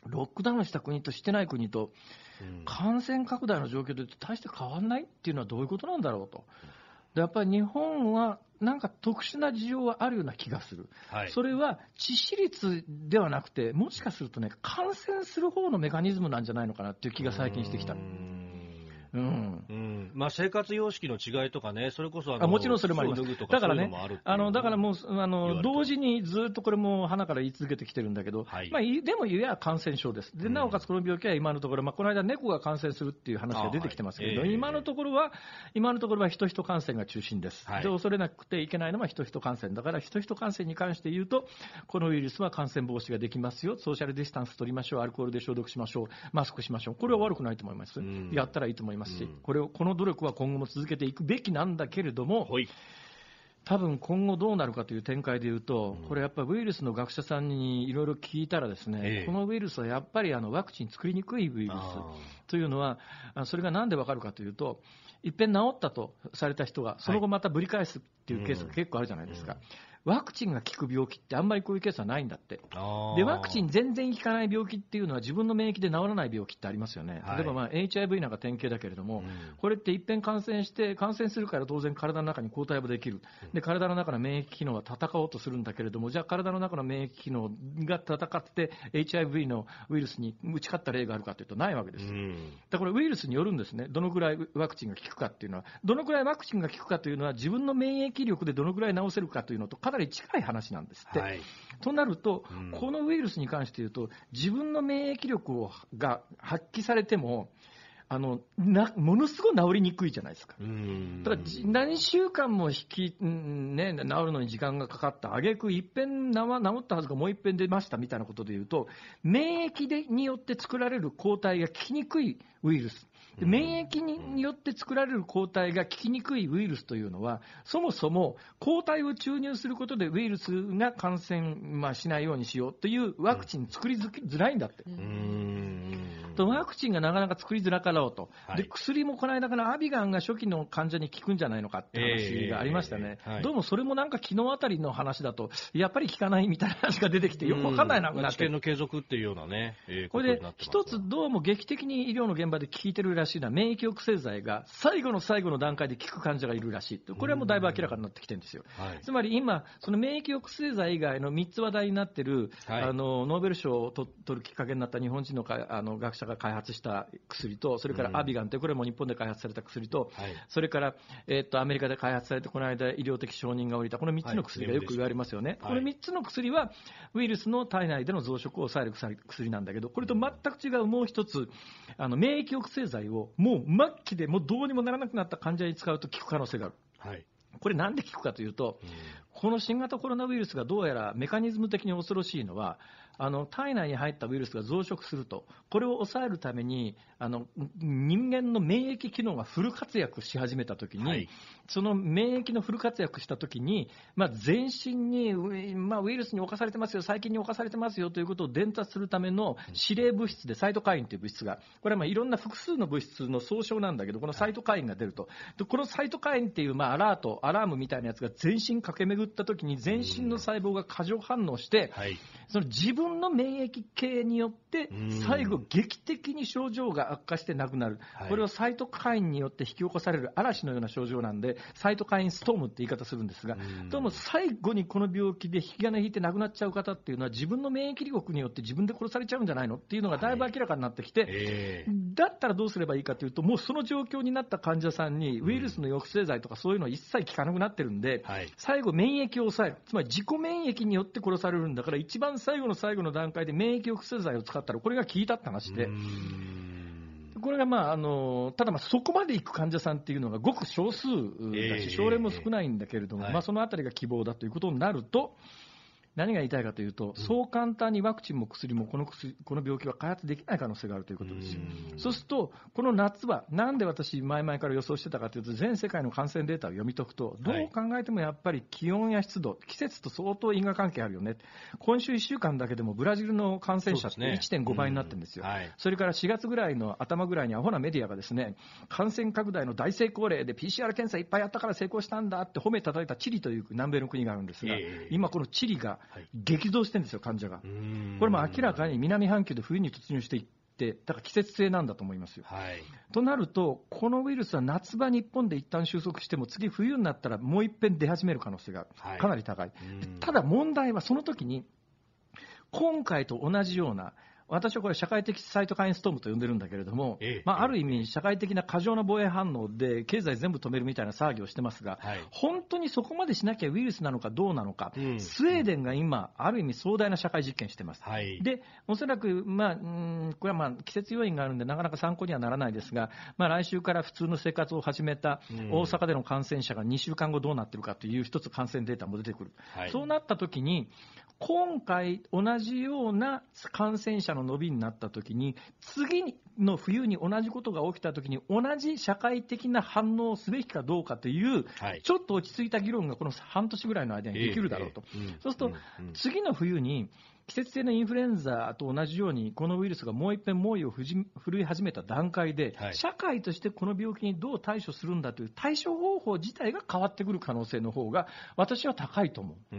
ロックダウンした国としてない国と、感染拡大の状況で大して変わらないっていうのはどういうことなんだろうと。でやっぱり日本はなんか特殊な事情はあるような気がする、はい、それは致死率ではなくて、もしかするとね、感染する方のメカニズムなんじゃないのかなっていう気が最近してきた。うん、うん、まあ、生活様式の違いとかね、それこそあもちろんそれもあります。だからね、あのだからもうあの同時にずっとこれも花から言い続けてきてるんだけど、はい、まあ、でも言えば感染症です。で、なおかつこの病気は今のところ、まあ、この間猫が感染するっていう話が出てきてますけど、はい、今のところは、今のところは人人感染が中心です。はい、で、恐れなくていけないのは人人感染。だから人人感染に関して言うと、このウイルスは感染防止ができますよ。ソーシャルディスタンス取りましょう。アルコールで消毒しましょう。マスクしましょう。これは悪くないと思います。やったらいいと思いますし、これをこの努力は今後も続けていくべきなんだけれども、多分今後どうなるかという展開でいうと、これやっぱりウイルスの学者さんにいろいろ聞いたら、ですね、このウイルスはやっぱりあのワクチン作りにくいウイルスというのは、それがなんでわかるかというと、いっぺん治ったとされた人が、その後またぶり返すっていうケースが結構あるじゃないですか。ワクチンが効く病気ってあんまりこういうケースはないんだって。で、ワクチン全然効かない病気っていうのは自分の免疫で治らない病気ってありますよね。例えば、まあ、HIV なんか典型だけれども、うん、これって一遍感染して、感染するから当然体の中に抗体もできる。で、体の中の免疫機能は戦おうとするんだけれども、じゃあ体の中の免疫機能が戦って HIV のウイルスに打ち勝った例があるかというとないわけです。うん、だからウイルスによるんですね。どのぐらいワクチンが効くかっていうのは、どのぐらいワクチンが効くかというのは自分の免疫力でどのぐらい治せるかというのとかなり近い話なんですって。はい、となると、うん、このウイルスに関して言うと、自分の免疫力をが発揮されても、あのなものすごい治りにくいじゃないですか。ただ何週間も引き、ね、治るのに時間がかかった、あげくいっぺん治ったはずがもういっぺん出ましたみたいなことでいうと、免疫でによって作られる抗体が効きにくいウイルス、免疫によって作られる抗体が効きにくいウイルスというのは、そもそも抗体を注入することでウイルスが感染、まあ、しないようにしようというワクチン作りづらいんだって。とワクチンがなかなか作りづらかろうと、はい、で薬もこの間からアビガンが初期の患者に効くんじゃないのかって話がありましたね、えーはい、どうもそれもなんか昨日あたりの話だと、やっぱり効かないみたいな話が出てきて、よくわかんないなくなって、治験の継続っていうようなね、えー、これで一つ、どうも劇的に医療の現場で効いてるらしいのは、免疫抑制剤が最後の最後の段階で効く患者がいるらしいこれはもうだいぶ明らかになってきてるん。ですよ。はい、つまり今、その免疫抑制剤以外の3つ話題になってる、あのノーベル賞を取るきっかけになった日本人のかあの学者が開発した薬と、それからアビガンという、これも日本で開発された薬と、それから、え、っとアメリカで開発されて、この間、医療的承認が下りた、この3つの薬がよく言われますよね、この3つの薬は、ウイルスの体内での増殖を抑える薬なんだけど、これと全く違うもう一つ、あの免疫抑制剤をもう末期でもうどうにもならなくなった患者に使うと効く可能性がある。はいこれなんで効くかというと、この新型コロナウイルスがどうやらメカニズム的に恐ろしいのは、あの体内に入ったウイルスが増殖すると、これを抑えるために、あの人間の免疫機能がフル活躍し始めたときに、はい、その免疫のフル活躍したときに、まあ、全身に、まあ、ウイルスに侵されてますよ、細菌に侵されてますよということを伝達するための指令物質で、サイトカインという物質が、これはまあいろんな複数の物質の総称なんだけど、このサイトカインが出ると、でこのサイトカインっていうまあアラート、アラームみたいなやつが全身駆け巡ったときに、全身の細胞が過剰反応して、はい、その自分の免疫系によって、最後、劇的に症状が悪化して亡くなる、はい、これをサイトカインによって引き起こされる嵐のような症状なんで、サイトカインストームって言い方するんですが、どうも最後にこの病気で引き金引いて亡くなっちゃう方っていうのは、自分の免疫力によって自分で殺されちゃうんじゃないのっていうのがだいぶ明らかになってきて、はいえ。ー、だったらどうすればいいかというと、もうその状況になった患者さんに、ウイルスの抑制剤とかそういうのは一切効かなくなってるんで、はい、最後、免疫を抑える、つまり自己免疫によって殺されるんだから、一番最後の最後の段階で免疫抑制剤を使ったら、これが効いたって話で。これがまああのただ、そこまで行く患者さんっていうのがごく少数だし、症例も少ないんだけれども、まあ、そのあたりが希望だということになると、何が言いたいかというと、そう簡単にワクチンも薬もこの薬この病気は開発できない可能性があるということですよ。そうすると、この夏は、なんで私、前々から予想してたかというと、全世界の感染データを読み解くと、どう考えてもやっぱり気温や湿度、季節と相当因果関係あるよね、今週1週間だけでもブラジルの感染者って1.5倍になってるんですよ、そ、はい、それから4月ぐらいの頭ぐらいにアホなメディアがですね感染拡大の大成功例で PCR 検査いっぱいやったから成功したんだって褒めたたいたチリという南米の国があるんですが、今、このチリが激増してるんですよ、患者が。これも明らかに南半球で冬に突入していって、だから季節性なんだと思いますよ。はい、となると、このウイルスは夏場、日本で一旦収束しても、次、冬になったらもう一遍出始める可能性がかなり高い、はい、ただ問題は、その時に、今回と同じような、私はこれ、社会的サイトカインストームと呼んでるんだけれども、ええ、まあ、ある意味、社会的な過剰な防衛反応で、経済全部止めるみたいな騒ぎをしてますが、はい、本当にそこまでしなきゃウイルスなのかどうなのか、うん、スウェーデンが今、ある意味壮大な社会実験してます。はい、で、おそらく、まあ、うんこれはまあ季節要因があるんで、なかなか参考にはならないですが、まあ、来週から普通の生活を始めた大阪での感染者が2週間後どうなってるかという一つ感染データも出てくる。はい、そうなった時に、今回同じような感染者の伸びになったときに、次に、の冬に同じことが起きたときに、同じ社会的な反応をすべきかどうかという、はい、ちょっと落ち着いた議論がこの半年ぐらいの間にできるだろうと。えーえー、そうすると、次の冬に、季節性のインフルエンザと同じように、このウイルスがもう一遍猛威を振るい始めた段階で、はい、社会としてこの病気にどう対処するんだという対処方法自体が変わってくる可能性の方が、私は高いと思う。う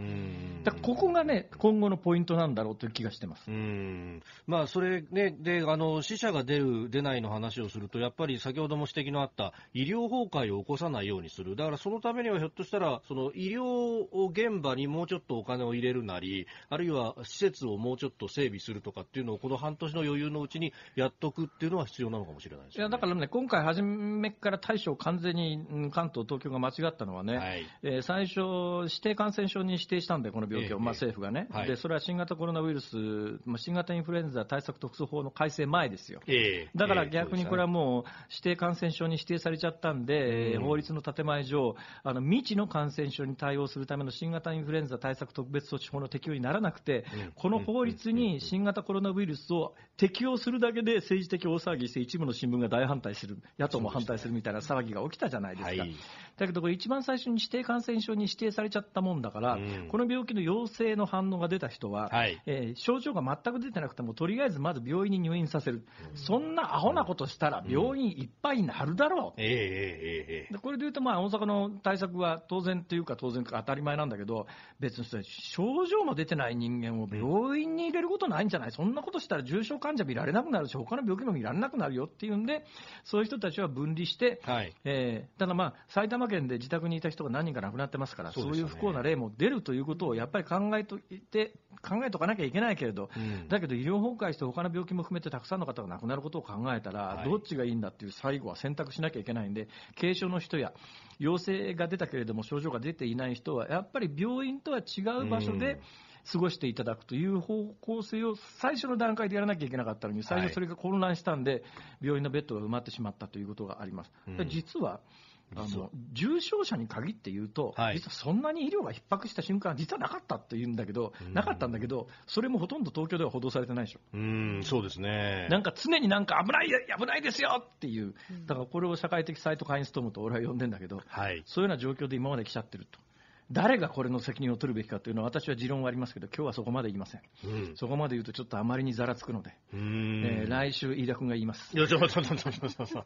だここがね、今後のポイントなんだろうという気がしてます。うんまあ、それね、で、あの、死者が出る、出ないの話をすると、やっぱり先ほども指摘のあった医療崩壊を起こさないようにする。だからそのためにはひょっとしたら、その医療現場にもうちょっとお金を入れるなり、あるいは施設をもうちょっと整備するとかっていうのを、この半年の余裕のうちにやっとくっていうのは必要なのかもしれないです、ね、いやだからね、今回初めから対処を完全に関東、東京が間違ったのはね、はい、えー、最初、指定感染症に指定したんで、この病気を、えー、まあ、政府がね、はい、で、それは新型コロナウイルス、まあ、新型インフルエンザ対策特措法の改正前ですよ、えー、だから逆にこれはもう、指定感染症に指定されちゃったんで、えー、法律の建前上、あの未知の感染症に対応するための新型インフルエンザ対策特別措置法の適用にならなくて、この法律に新型コロナウイルスを適用するだけで政治的大騒ぎして、一部の新聞が大反対する、野党も反対するみたいな騒ぎが起きたじゃないですか。だけど、これ、一番最初に指定感染症に指定されちゃったもんだから、うん、この病気の陽性の反応が出た人は、はい、えー、症状が全く出てなくても、とりあえずまず病院に入院させる、うん、そんなアホなことしたら、病院いっぱいになるだろう、うん、えー、これでいうと、まあ、大阪の対策は当然というか、当然か当たり前なんだけど、別に症状も出てない人間を病院に入れることないんじゃない、そんなことしたら重症患者見られなくなるし、他の病気も見られなくなるよっていうんで、そういう人たちは分離して、はい、えー、ただまあ、埼玉県で自宅にいた人が何人か亡くなってますから、そう、ね,、いう不幸な例も出るということをやっぱり考えといて、考えとかなきゃいけないけれど、うん、だけど医療崩壊して他の病気も含めてたくさんの方が亡くなることを考えたら、はい、どっちがいいんだっていう最後は選択しなきゃいけないんで、軽症の人や、陽性が出たけれども症状が出ていない人は、やっぱり病院とは違う場所で、うん過ごしていただくという方向性を最初の段階でやらなきゃいけなかったのに、最初それが混乱したんで、病院のベッドが埋まってしまったということがあります。うん、実はあの重症者に限って言うと、はい、実はそんなに医療が逼迫した瞬間は実はなかったっていうんだけど、なかったんだけど、それもほとんど東京では報道されてないでしょ。うんそうですね。なんか常になんか危ない危ないですよっていう、だからこれを社会的サイトカインストームと俺は呼んでんだけど、はい、そういうような状況で今まで来ちゃってると。誰がこれの責任を取るべきかというのは私は持論はありますけど、今日はそこまで言いません。うん、そこまで言うとちょっとあまりにざらつくので、えー、来週、飯田君が言います。いや、ちょ、ちょ、ちょ、ちょ、ちょ、ちょ、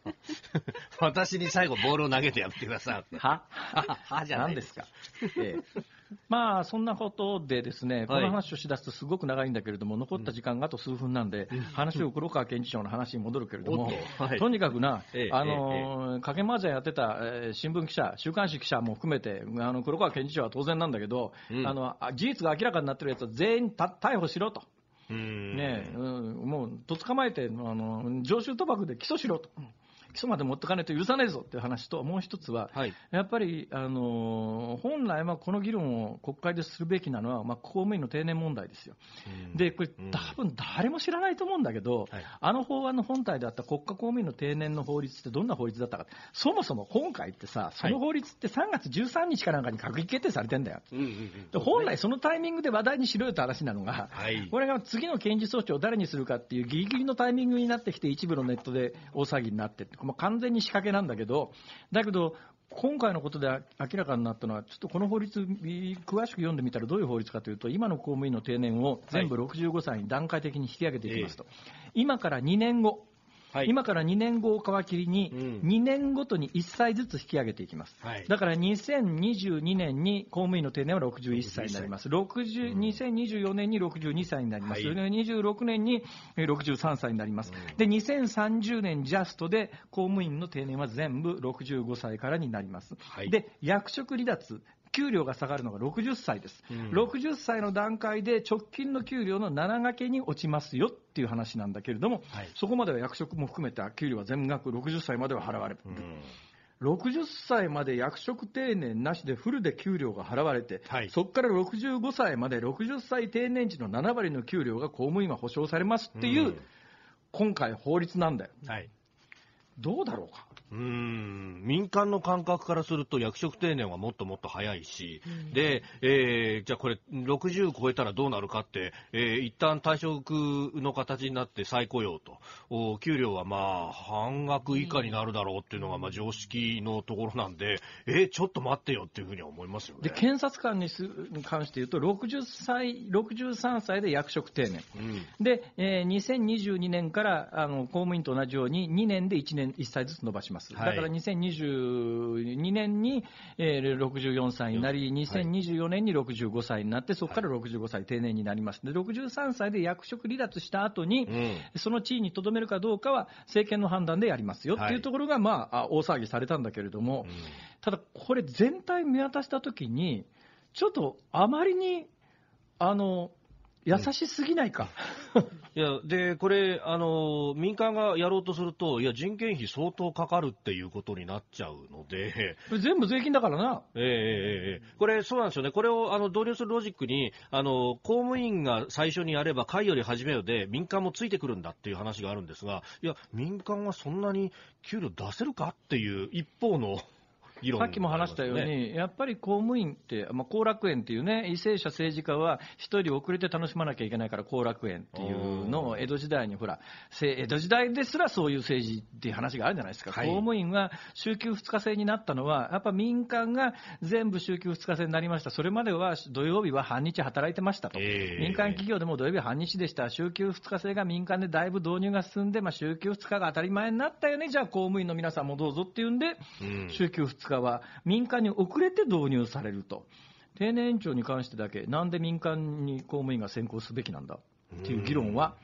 私に最後ボールを投げてやってください。は？はじゃないですか？えー (laughs) まあ、そんなことでですね、この話をしだすとすごく長いんだけれども、残った時間があと数分なんで、話を黒川検事長の話に戻るけれども、と。にかくな、あの、かけ麻雀やってた新聞記者、週刊誌記者も含めて、あの黒川検事長は当然なんだけど、あの事実が明らかになってるやつは全員逮捕しろと。ねうん、もう、と捕まえて、あの常習賭博で起訴しろと。起訴まで持ってかないと許さねえぞっていう話と、もう一つは、はい、やっぱり、あの本来はこの議論を国会でするべきなのは、まあ、公務員の定年問題ですよ。で、これ、多分誰も知らないと思うんだけど、あの法案の本体であった国家公務員の定年の法律ってどんな法律だったか、そもそも今回ってさ、その法律って3月13日かなんかに閣議決定されてんだよ。本来そのタイミングで話題にしろよって話なのが、はい、これが次の検事総長を誰にするかっていうギリギリのタイミングになってきて、一部のネットで大騒ぎになってもう完全に仕掛けなんだけど、だけど、今回のことで明らかになったのは、ちょっとこの法律、詳しく読んでみたらどういう法律かというと、今の公務員の定年を全部65歳に段階的に引き上げていきますと、はい、今から2年後、はい、今から2年後を皮切りに、2年ごとに1歳ずつ引き上げていきます。はい、だから2022年に公務員の定年は61歳になります。60 2024年に62歳になります。はい、26年に63歳になります。で、2030年ジャストで公務員の定年は全部65歳からになります。で、役職離脱、給料が下がるのが60歳です、うん、60歳の段階で直近の給料の7掛けに落ちますよっていう話なんだけれども、はい、そこまでは役職も含めた給料は全額60歳までは払われる。うん。60歳まで役職定年なしでフルで給料が払われて、はい、そこから65歳まで60歳定年時の7割の給料が公務員は保障されますっていう、うん、今回法律なんだよ。はいどうだろうか？うん民間の感覚からすると役職定年はもっともっと早いし、うん、で、えー、じゃあこれ60超えたらどうなるかって、えー、一旦退職の形になって再雇用と、お給料はまあ半額以下になるだろうっていうのがまあ常識のところなんで、えー、ちょっと待ってよっていうふうには思いますよね。で、検察官にすに関して言うと、60歳、63歳で役職定年。うん、で、えー、2022年からあの公務員と同じように2年で1年、1歳ずつ伸ばします。だから2022年に、えー、64歳になり、2024年に65歳になって、そこから65歳定年になります。で、63歳で役職離脱した後に、うん、その地位にとどめるかどうかは政権の判断でやりますよっていうところが、まあ、大騒ぎされたんだけれども、うん、ただ、これ全体見渡したときに、ちょっとあまりに、あの、優しすぎないか。(laughs) いや、で、これ、あの、民間がやろうとすると、いや、人件費相当かかるっていうことになっちゃうので。全部税金だからな。ええええこれ、そうなんですよね。これを、あの、導入するロジックに、あの、公務員が最初にやれば、会より始めよで、民間もついてくるんだっていう話があるんですが、いや、民間はそんなに給料出せるかっていう一方のさっきも話したように、やっぱり公務員って、まあ、後楽園っていうね、為政者政治家は一人遅れて楽しまなきゃいけないから後楽園っていうのを江戸時代にほら、江戸時代ですらそういう政治っていう話があるじゃないですか。はい、公務員は週休2日制になったのは、やっぱ民間が全部週休2日制になりました。それまでは土曜日は半日働いてましたと。えー、民間企業でも土曜日半日でした。週休2日制が民間でだいぶ導入が進んで、まあ、週休2日が当たり前になったよね。じゃあ公務員の皆さんもどうぞっていうんで、うん、週休2日日は民間に遅れて導入されると。定年延長に関してだけ、なんで民間に公務員が先行すべきなんだっていう議論は、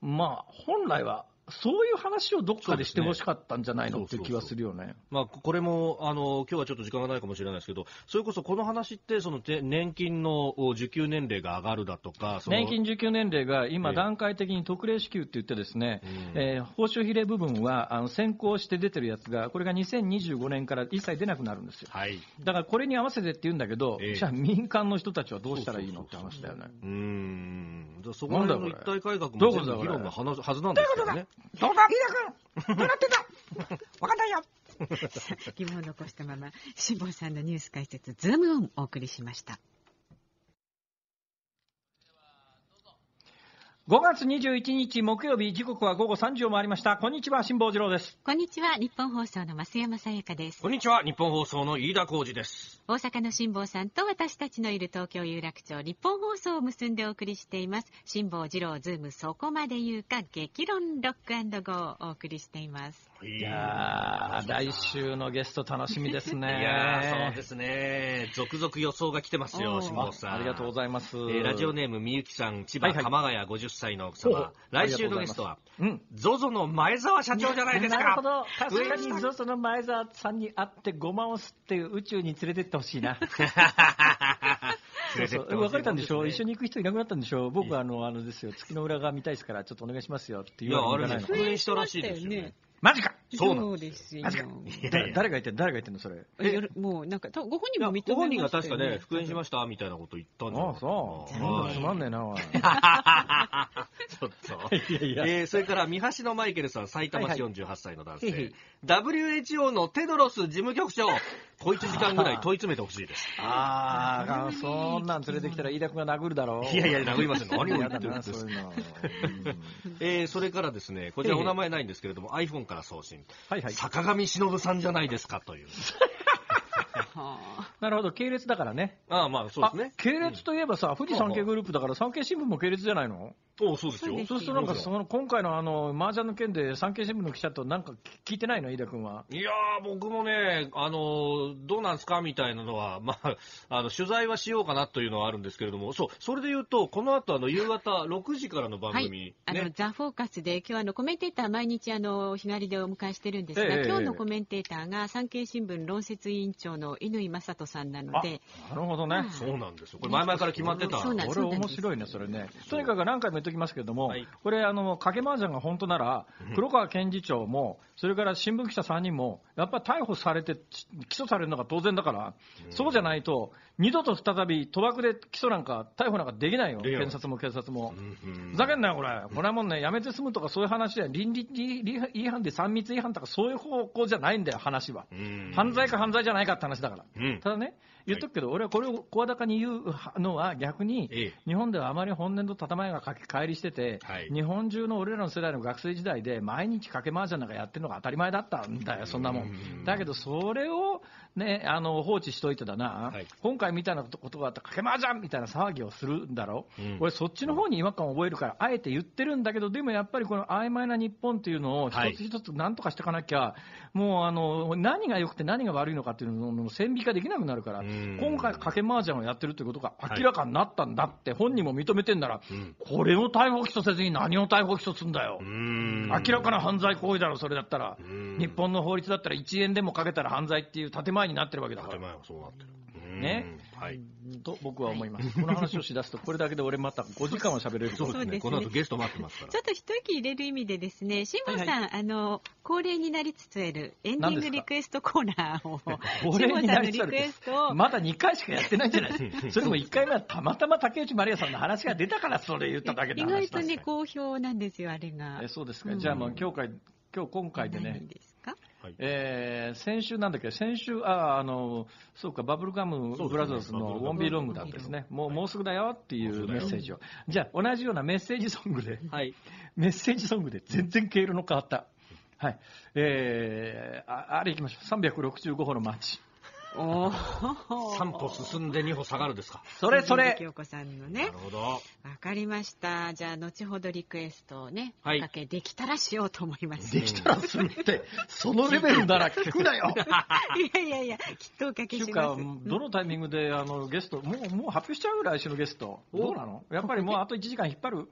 まあ、本来はそういう話をどっかでしてほしかったんじゃないのっていう気はするよね。まあ、これも、あの、今日はちょっと時間がないかもしれないですけど、それこそこの話って、その、年金の受給年齢が上がるだとか、年金受給年齢が今、段階的に特例支給って言ってですね、えー、えー、報酬比例部分は、あの、先行して出てるやつが、これが2025年から一切出なくなるんですよ。はい。だからこれに合わせてって言うんだけど、えー、じゃあ民間の人たちはどうしたらいいのって話だよね。うん。そこの一体改革も議論がはずなんですよね。どうだ？飯田君どうなってた (laughs) わかんないよ。(laughs) 疑問を残したまま、辛坊さんのニュース解説、ズームオンお送りしました。5月21日木曜日時刻は午後3時を回りましたこんにちは辛坊治郎ですこんにちは日本放送の増山さやかですこんにちは日本放送の飯田浩二です大阪の辛坊さんと私たちのいる東京有楽町ニッポン放送を結んでお送りしています辛坊治郎ズームそこまで言うか激論ロックゴーをお送りしていますいや来週のゲスト楽しみですね。いやそうですね。続々予想が来てますよ、下さん。ありがとうございます。えー、ラジオネームみゆきさん、千葉鎌ヶ谷50歳の奥様。来週のゲストは、うん、ゾゾの前澤社長じゃないですか。なるほど。確かにゾゾの前澤さんに会ってごまを吸って宇宙に連れてってほしいな。(laughs) そうそう別れたんでしょ、一緒に行く人いなくなったんでしょ僕はあの、あのですよ、月の裏側見たいですから、ちょっとお願いしますよって言われていや、あれね、復縁したらしいですよね。マジかそうなんですよ。マジか誰が言ってん誰が言ってんのそれ？え、もうなんか、ご本人も認めました、ね、ご本人が確かね、復縁しましたみたいなこと言ったんじゃああ、そう。つまんねえな、おい。(laughs) ちょっと。いやいや。えー、それから、三橋のマイケルさん、埼玉市48歳の男性。はいはい WHO のテドロス事務局長、小1時間ぐらい問い詰めてほしいです。ああ、そんなん連れてきたら飯田君が殴るだろう。いやいや、殴りません。(laughs) 何を言ってるんですか。えー、それからですね、こちらお名前ないんですけれども、iPhone から送信。はいはい。坂上忍さんじゃないですかという。(laughs) なるほど、系列だからね。ああ、まあそうですね。系列といえばさ、富士山系グループだから産経新聞も系列じゃないの？おそうですよ。そうするとなんか、その、今回のあの、麻雀の件で産経新聞の記者となんか聞いてないの、飯田君は。いやー、僕もね、あの、どうなんですかみたいなのは、(laughs) まあ、あの、取材はしようかなというのはあるんですけれども、そう、それで言うと、この後、あの、夕方6時からの番組、はい、あの、ザ・フォーカスで、今日あの、コメンテーター毎日あの、日帰りでお迎えしてるんですが、えー、今日のコメンテーターが産経新聞論説委員長の乾正人さんなので。なるほどね。そうなんですよ。これ前々から決まってた。そうなんです。これ面白いね、それね。とにかく何回も言っきますけれども、はい、これ、あの賭け麻雀が本当なら、黒川検事長も、それから新聞記者3人も、やっぱり逮捕されて、起訴されるのが当然だから、そうじゃないと、二度と再び賭博で起訴なんか、逮捕なんかできないよ、検察も警察も。ふざけんなよ、これ。これはもうね、やめて済むとかそういう話で、倫理違反で3密違反とかそういう方向じゃないんだよ、話は。犯罪か犯罪じゃないかって話だから。ただね、言っとくけど、俺はこれを声高に言うのは逆に、日本ではあまり本年度建前がかけ帰りしてて、日本中の俺らの世代の学生時代で毎日かけ麻雀なんかやってるのが当たり前だったんだよ、そんなもん。だけど、それをね、あの放置しといてだな、はい、今回みたいなことがあったら、かけまじゃんみたいな騒ぎをするんだろう、うん、俺、そっちの方に違和感を覚えるから、あえて言ってるんだけど、でもやっぱりこの曖昧な日本っていうのを一つ一つなんとかしていかなきゃ、はい、もうあの何が良くて何が悪いのかっていうのの線引きができなくなるから、今回、かけ麻雀をやってるということが明らかになったんだって、本人も認めてんなら、これを逮捕起訴せずに何を逮捕起訴するんだよ、明らかな犯罪行為だろ、それだったら、日本の法律だったら1円でもかけたら犯罪っていう建前になってるわけだから。前はそうなってる。ね。はい。と僕は思います。この話をしだすと、これだけで俺また5時間は喋れるそうですね。この後ゲスト待ってますから。ちょっと一息入れる意味でですね、辛坊さん、あの、恒例になりつつあるエンディングリクエストコーナーを、(laughs) 恒例になりつつある。まだ2回しかやってないんじゃないですか。(laughs) それも1回目はたまたま竹内まりやさんの話が出たからそれ言っただけで意外とね、好評なんですよ、あれが。えそうですか。じゃあもう今日今日今回でね、はい、えー、先週なんだっけ、先週、ああのそうか、バブルガムブラザーズのウォンビーロングだですね、もうもうすぐだよっていうメッセージを、じゃあ、同じようなメッセージソングで、はい、(laughs) メッセージソングで全然経路の変わった、はい。えー、ああれいきましょう、365歩の街。お3歩進んで2歩下がるですか？それそれ。京子さんのね。なるほど。わかりました。じゃあ、後ほどリクエストをね、はい、かけできたらしようと思います。できたらするって、そのレベルなら聞くなよ。(laughs) いやいやいや、きっとおかけします。どのタイミングであのゲスト、もうもう発表しちゃう来週のゲスト。どうなの？やっぱりもうあと1時間引っ張る？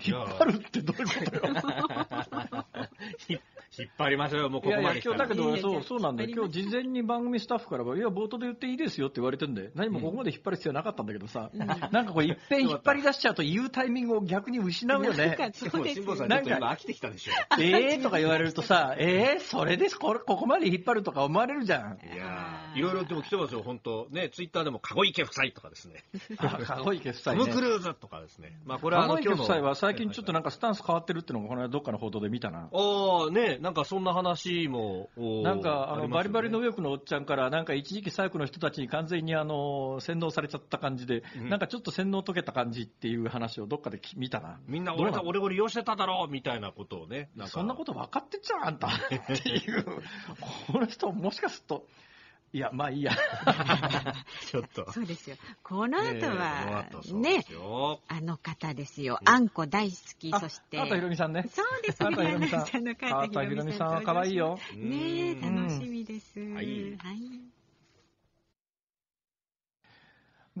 引っ張るってどういうことよ？(laughs) (laughs) 引っ張りましょうよ、もうここまで今日だけど、そう、そうなんだよ。今日事前に番組スタッフからは、いや、冒頭で言っていいですよって言われてんで、何もここまで引っ張る必要なかったんだけどさ、なんかこう、いっぺん引っ張り出しちゃうと言うタイミングを逆に失うよね。なんか、そうですよ。なんか、飽きてきたでしょ。えーとか言われるとさ、えー、それです、これ、ここまで引っ張るとか思われるじゃん。いやいろいろでも来てますよ、本当ね、ツイッターでも、籠池夫妻とかですね。籠池夫妻、ね。トム・クルーズとかですね。まあ、これは、籠池夫妻は最近ちょっとなんかスタンス変わってるっていうのが、この間どっかの報道で見たな。ああ、ね、なんかそんな話話も、なんか、あの、ね、バリバリの右翼のおっちゃんから、なんか一時期左翼の人たちに完全にあの、洗脳されちゃった感じで、うん、なんかちょっと洗脳解けた感じっていう話をどっかで見たな。みんな俺が、俺を利用してただろうみたいなことをね。そんなこと分かってっちゃうあんたっていう。(laughs) この人もしかすると、いや、まあいいや。(laughs) ちょっと。そうですよ。この後は、ね、あの方ですよ。あんこ大好き、そして。あとひろみさんね。そうですね。あとひろみさん。あとひろみさんは可愛いよ。ね楽しみです。はい。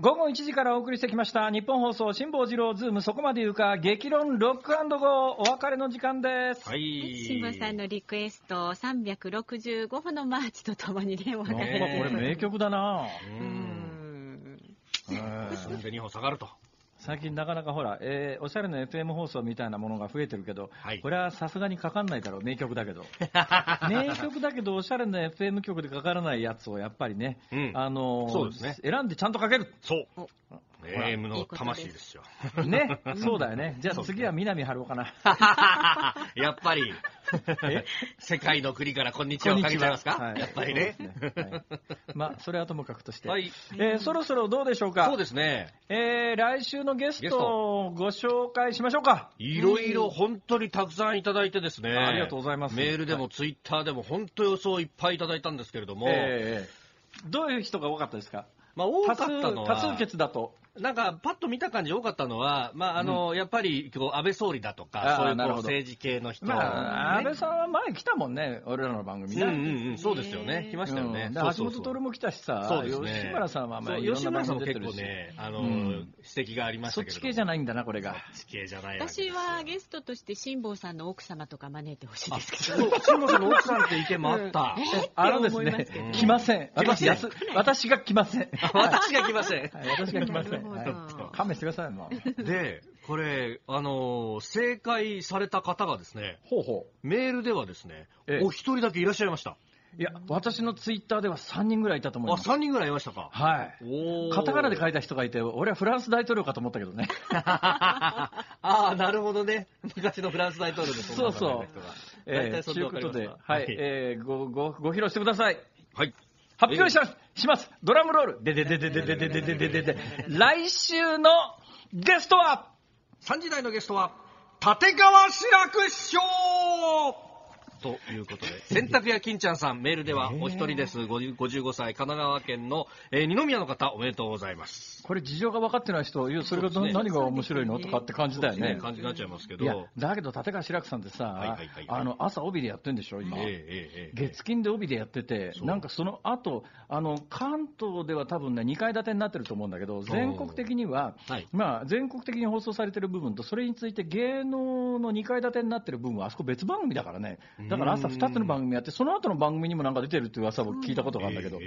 午後1時からお送りしてきましたニッポン放送辛坊治郎ズームそこまで言うか激論ロックゴーお別れの時間です。はい。辛坊さんのリクエスト365歩のマーチとともにねお別れこれ名曲だな。うん。進ん。で2歩下がると最近なかなかほら、えー、おしゃれな FM 放送みたいなものが増えてるけど、はい、これはさすがにかかんないだろう、名曲だけど。(laughs) 名曲だけど、おしゃれな FM 曲でかからないやつをやっぱりね、うん、あのー、そうですね。選んでちゃんとかける。そう。AM の魂ですよ。ね、(laughs) そうだよね。じゃあ次は南春夫かな。(laughs) やっぱり。世界の国からこんにちはかけちゃいますか、はい、やっぱりね。ねはい、まあ、それはともかくとして。はい、えー、そろそろどうでしょうか？そうですね。えー、来週のゲストをご紹介しましょうか。いろいろ本当にたくさんいただいてですね。ありがとうございます。メールでもツイッターでも本当予想いっぱいいただいたんですけれども。えー、どういう人が多かったですか？まあ、多かったのは多数決だと。なんか、パッと見た感じ多かったのは、まあ、あの、うん、やっぱり、こう、安倍総理だとか、そういう政治系の人、ね、まあ、安倍さんは前来たもんね、俺らの番組ね。うんうんうん、そうですよね。来ましたよね。橋本徹も来たしさ、そうですね、吉村さんはまあ、吉村さんも結構ね、あの、うん、指摘がありましたけど。そっち系じゃないんだな、これが。そっち系じゃない私はゲストとして辛坊さんの奥様とか招いてほしいですけど。辛坊さんの奥さんって意見もあった。(laughs) あのですね、来ません。来ません。私が来ません。(laughs) 私が来ません。(laughs) 私が来ません。勘弁してください、もう。で、これ、あのー正解された方がですね、ほうほメールではですね、ええお一人だけいらっしゃいました。う。いや、私のツイッターでは3人ぐらいいたと思いあ、ます。3人ぐらいいましたか。はい。おーカタカナで書いた人がいて、俺はフランス大統領かと思ったけどね。(laughs) ああ、なるほどね。昔のフランス大統領でそうそう考えー、ということで、ましたはい、えー、ご、ご、ご披露してください。はい。発表します、します。ドラムロール。でででででででででででで。来週のゲストは、3時台のゲストは、立川志らく師匠ということで、洗濯屋金ちゃんさん、メールではお一人です。50 55歳、神奈川県の、えー二宮の方、おめでとうございます。これ事情が分かってない人、いや、それがそね。何が面白いのとかって感じだよね。感じになっちゃいますけど。いや、だけど立川志らくさんってさ、はいはいはいあの、朝帯でやってんでしょ、今。ええええええ。月金で帯でやってて、なんかその後あの関東では多分ね、2階建てになってると思うんだけど、全国的には、はい。まあ、全国的に放送されてる部分と、それについて芸能の2階建てになってる部分は、あそこ別番組だからね、だから朝2つの番組やって、その後の番組にもなんか出てるっていう噂を聞いたことがあるんだけど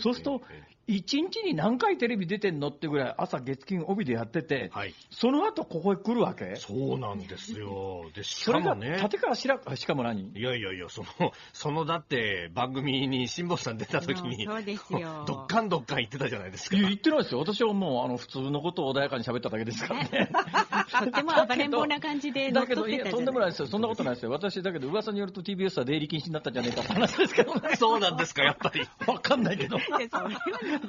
そうすると、1日に何回テレビ出てんのってぐらい、朝月金帯でやってて、はい。その後ここへ来るわけ？そうなんですよ。で、しそれがかもね。立川志らく、しかも何？いやいやいや、その、そのだって番組に辛坊さん出た時に、そうですよどっかんどっかん言ってたじゃないですか言ってないですよ。私はもう、あの、普通のことを穏やかに喋っただけですからね。(laughs) とっても暴れん坊な感じでだけど、いや、とんでもないですよ。そんなことないですよ。私、だけど、噂によると TBS は出入り禁止になったんじゃねえかって話ですけどね。そうなんですか、やっぱり。わかんないけど。わ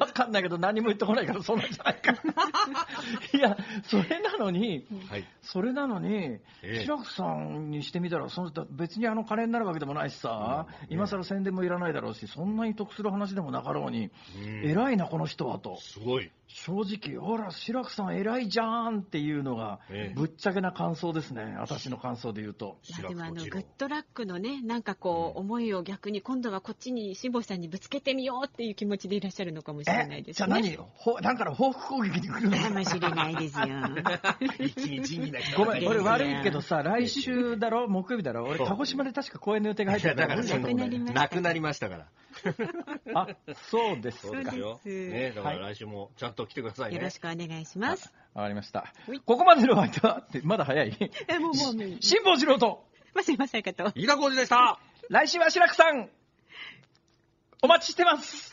かんないけど、何も言ってこないから、そうなんじゃないか。(laughs) いや、それなのに、はい。それなのに、ええ志らくさんにしてみたら、その別にあの金になるわけでもないしさ、今更宣伝もいらないだろうし、そんなに得する話でもなかろうに、うん偉いな、この人はと。すごい。正直、ほら、志らくさん偉いじゃんっていうのがええ、ぶっちゃけな感想ですね。私の感想で言うと。いやでもあのグッドラックのねなんかこう、思いを逆に今度はこっちに辛坊さんにぶつけてみようっていう気持ちでいらっしゃるのかもしれないえ、ですね。じゃあ何ほなんから報復攻撃に来るの？かもし (laughs) れないですよ。一気に仁義な人ごめん、俺悪いけどさ、来週だろ？木曜日だろ俺、鹿児島で確か公演の予定が入っていや、るだからその、なくなりましたなくなりましたか？ら。あ、そうですか。そうですよ。ね、だから来週もちゃんと来てくださいね。よろしくお願いします。わかりましたはい。ここまでの相手は、ってまだ早い。えもうもうもう辛坊治郎と、まあすいませんかと。飯田浩二でした。来週は志らくさん、お待ちしてます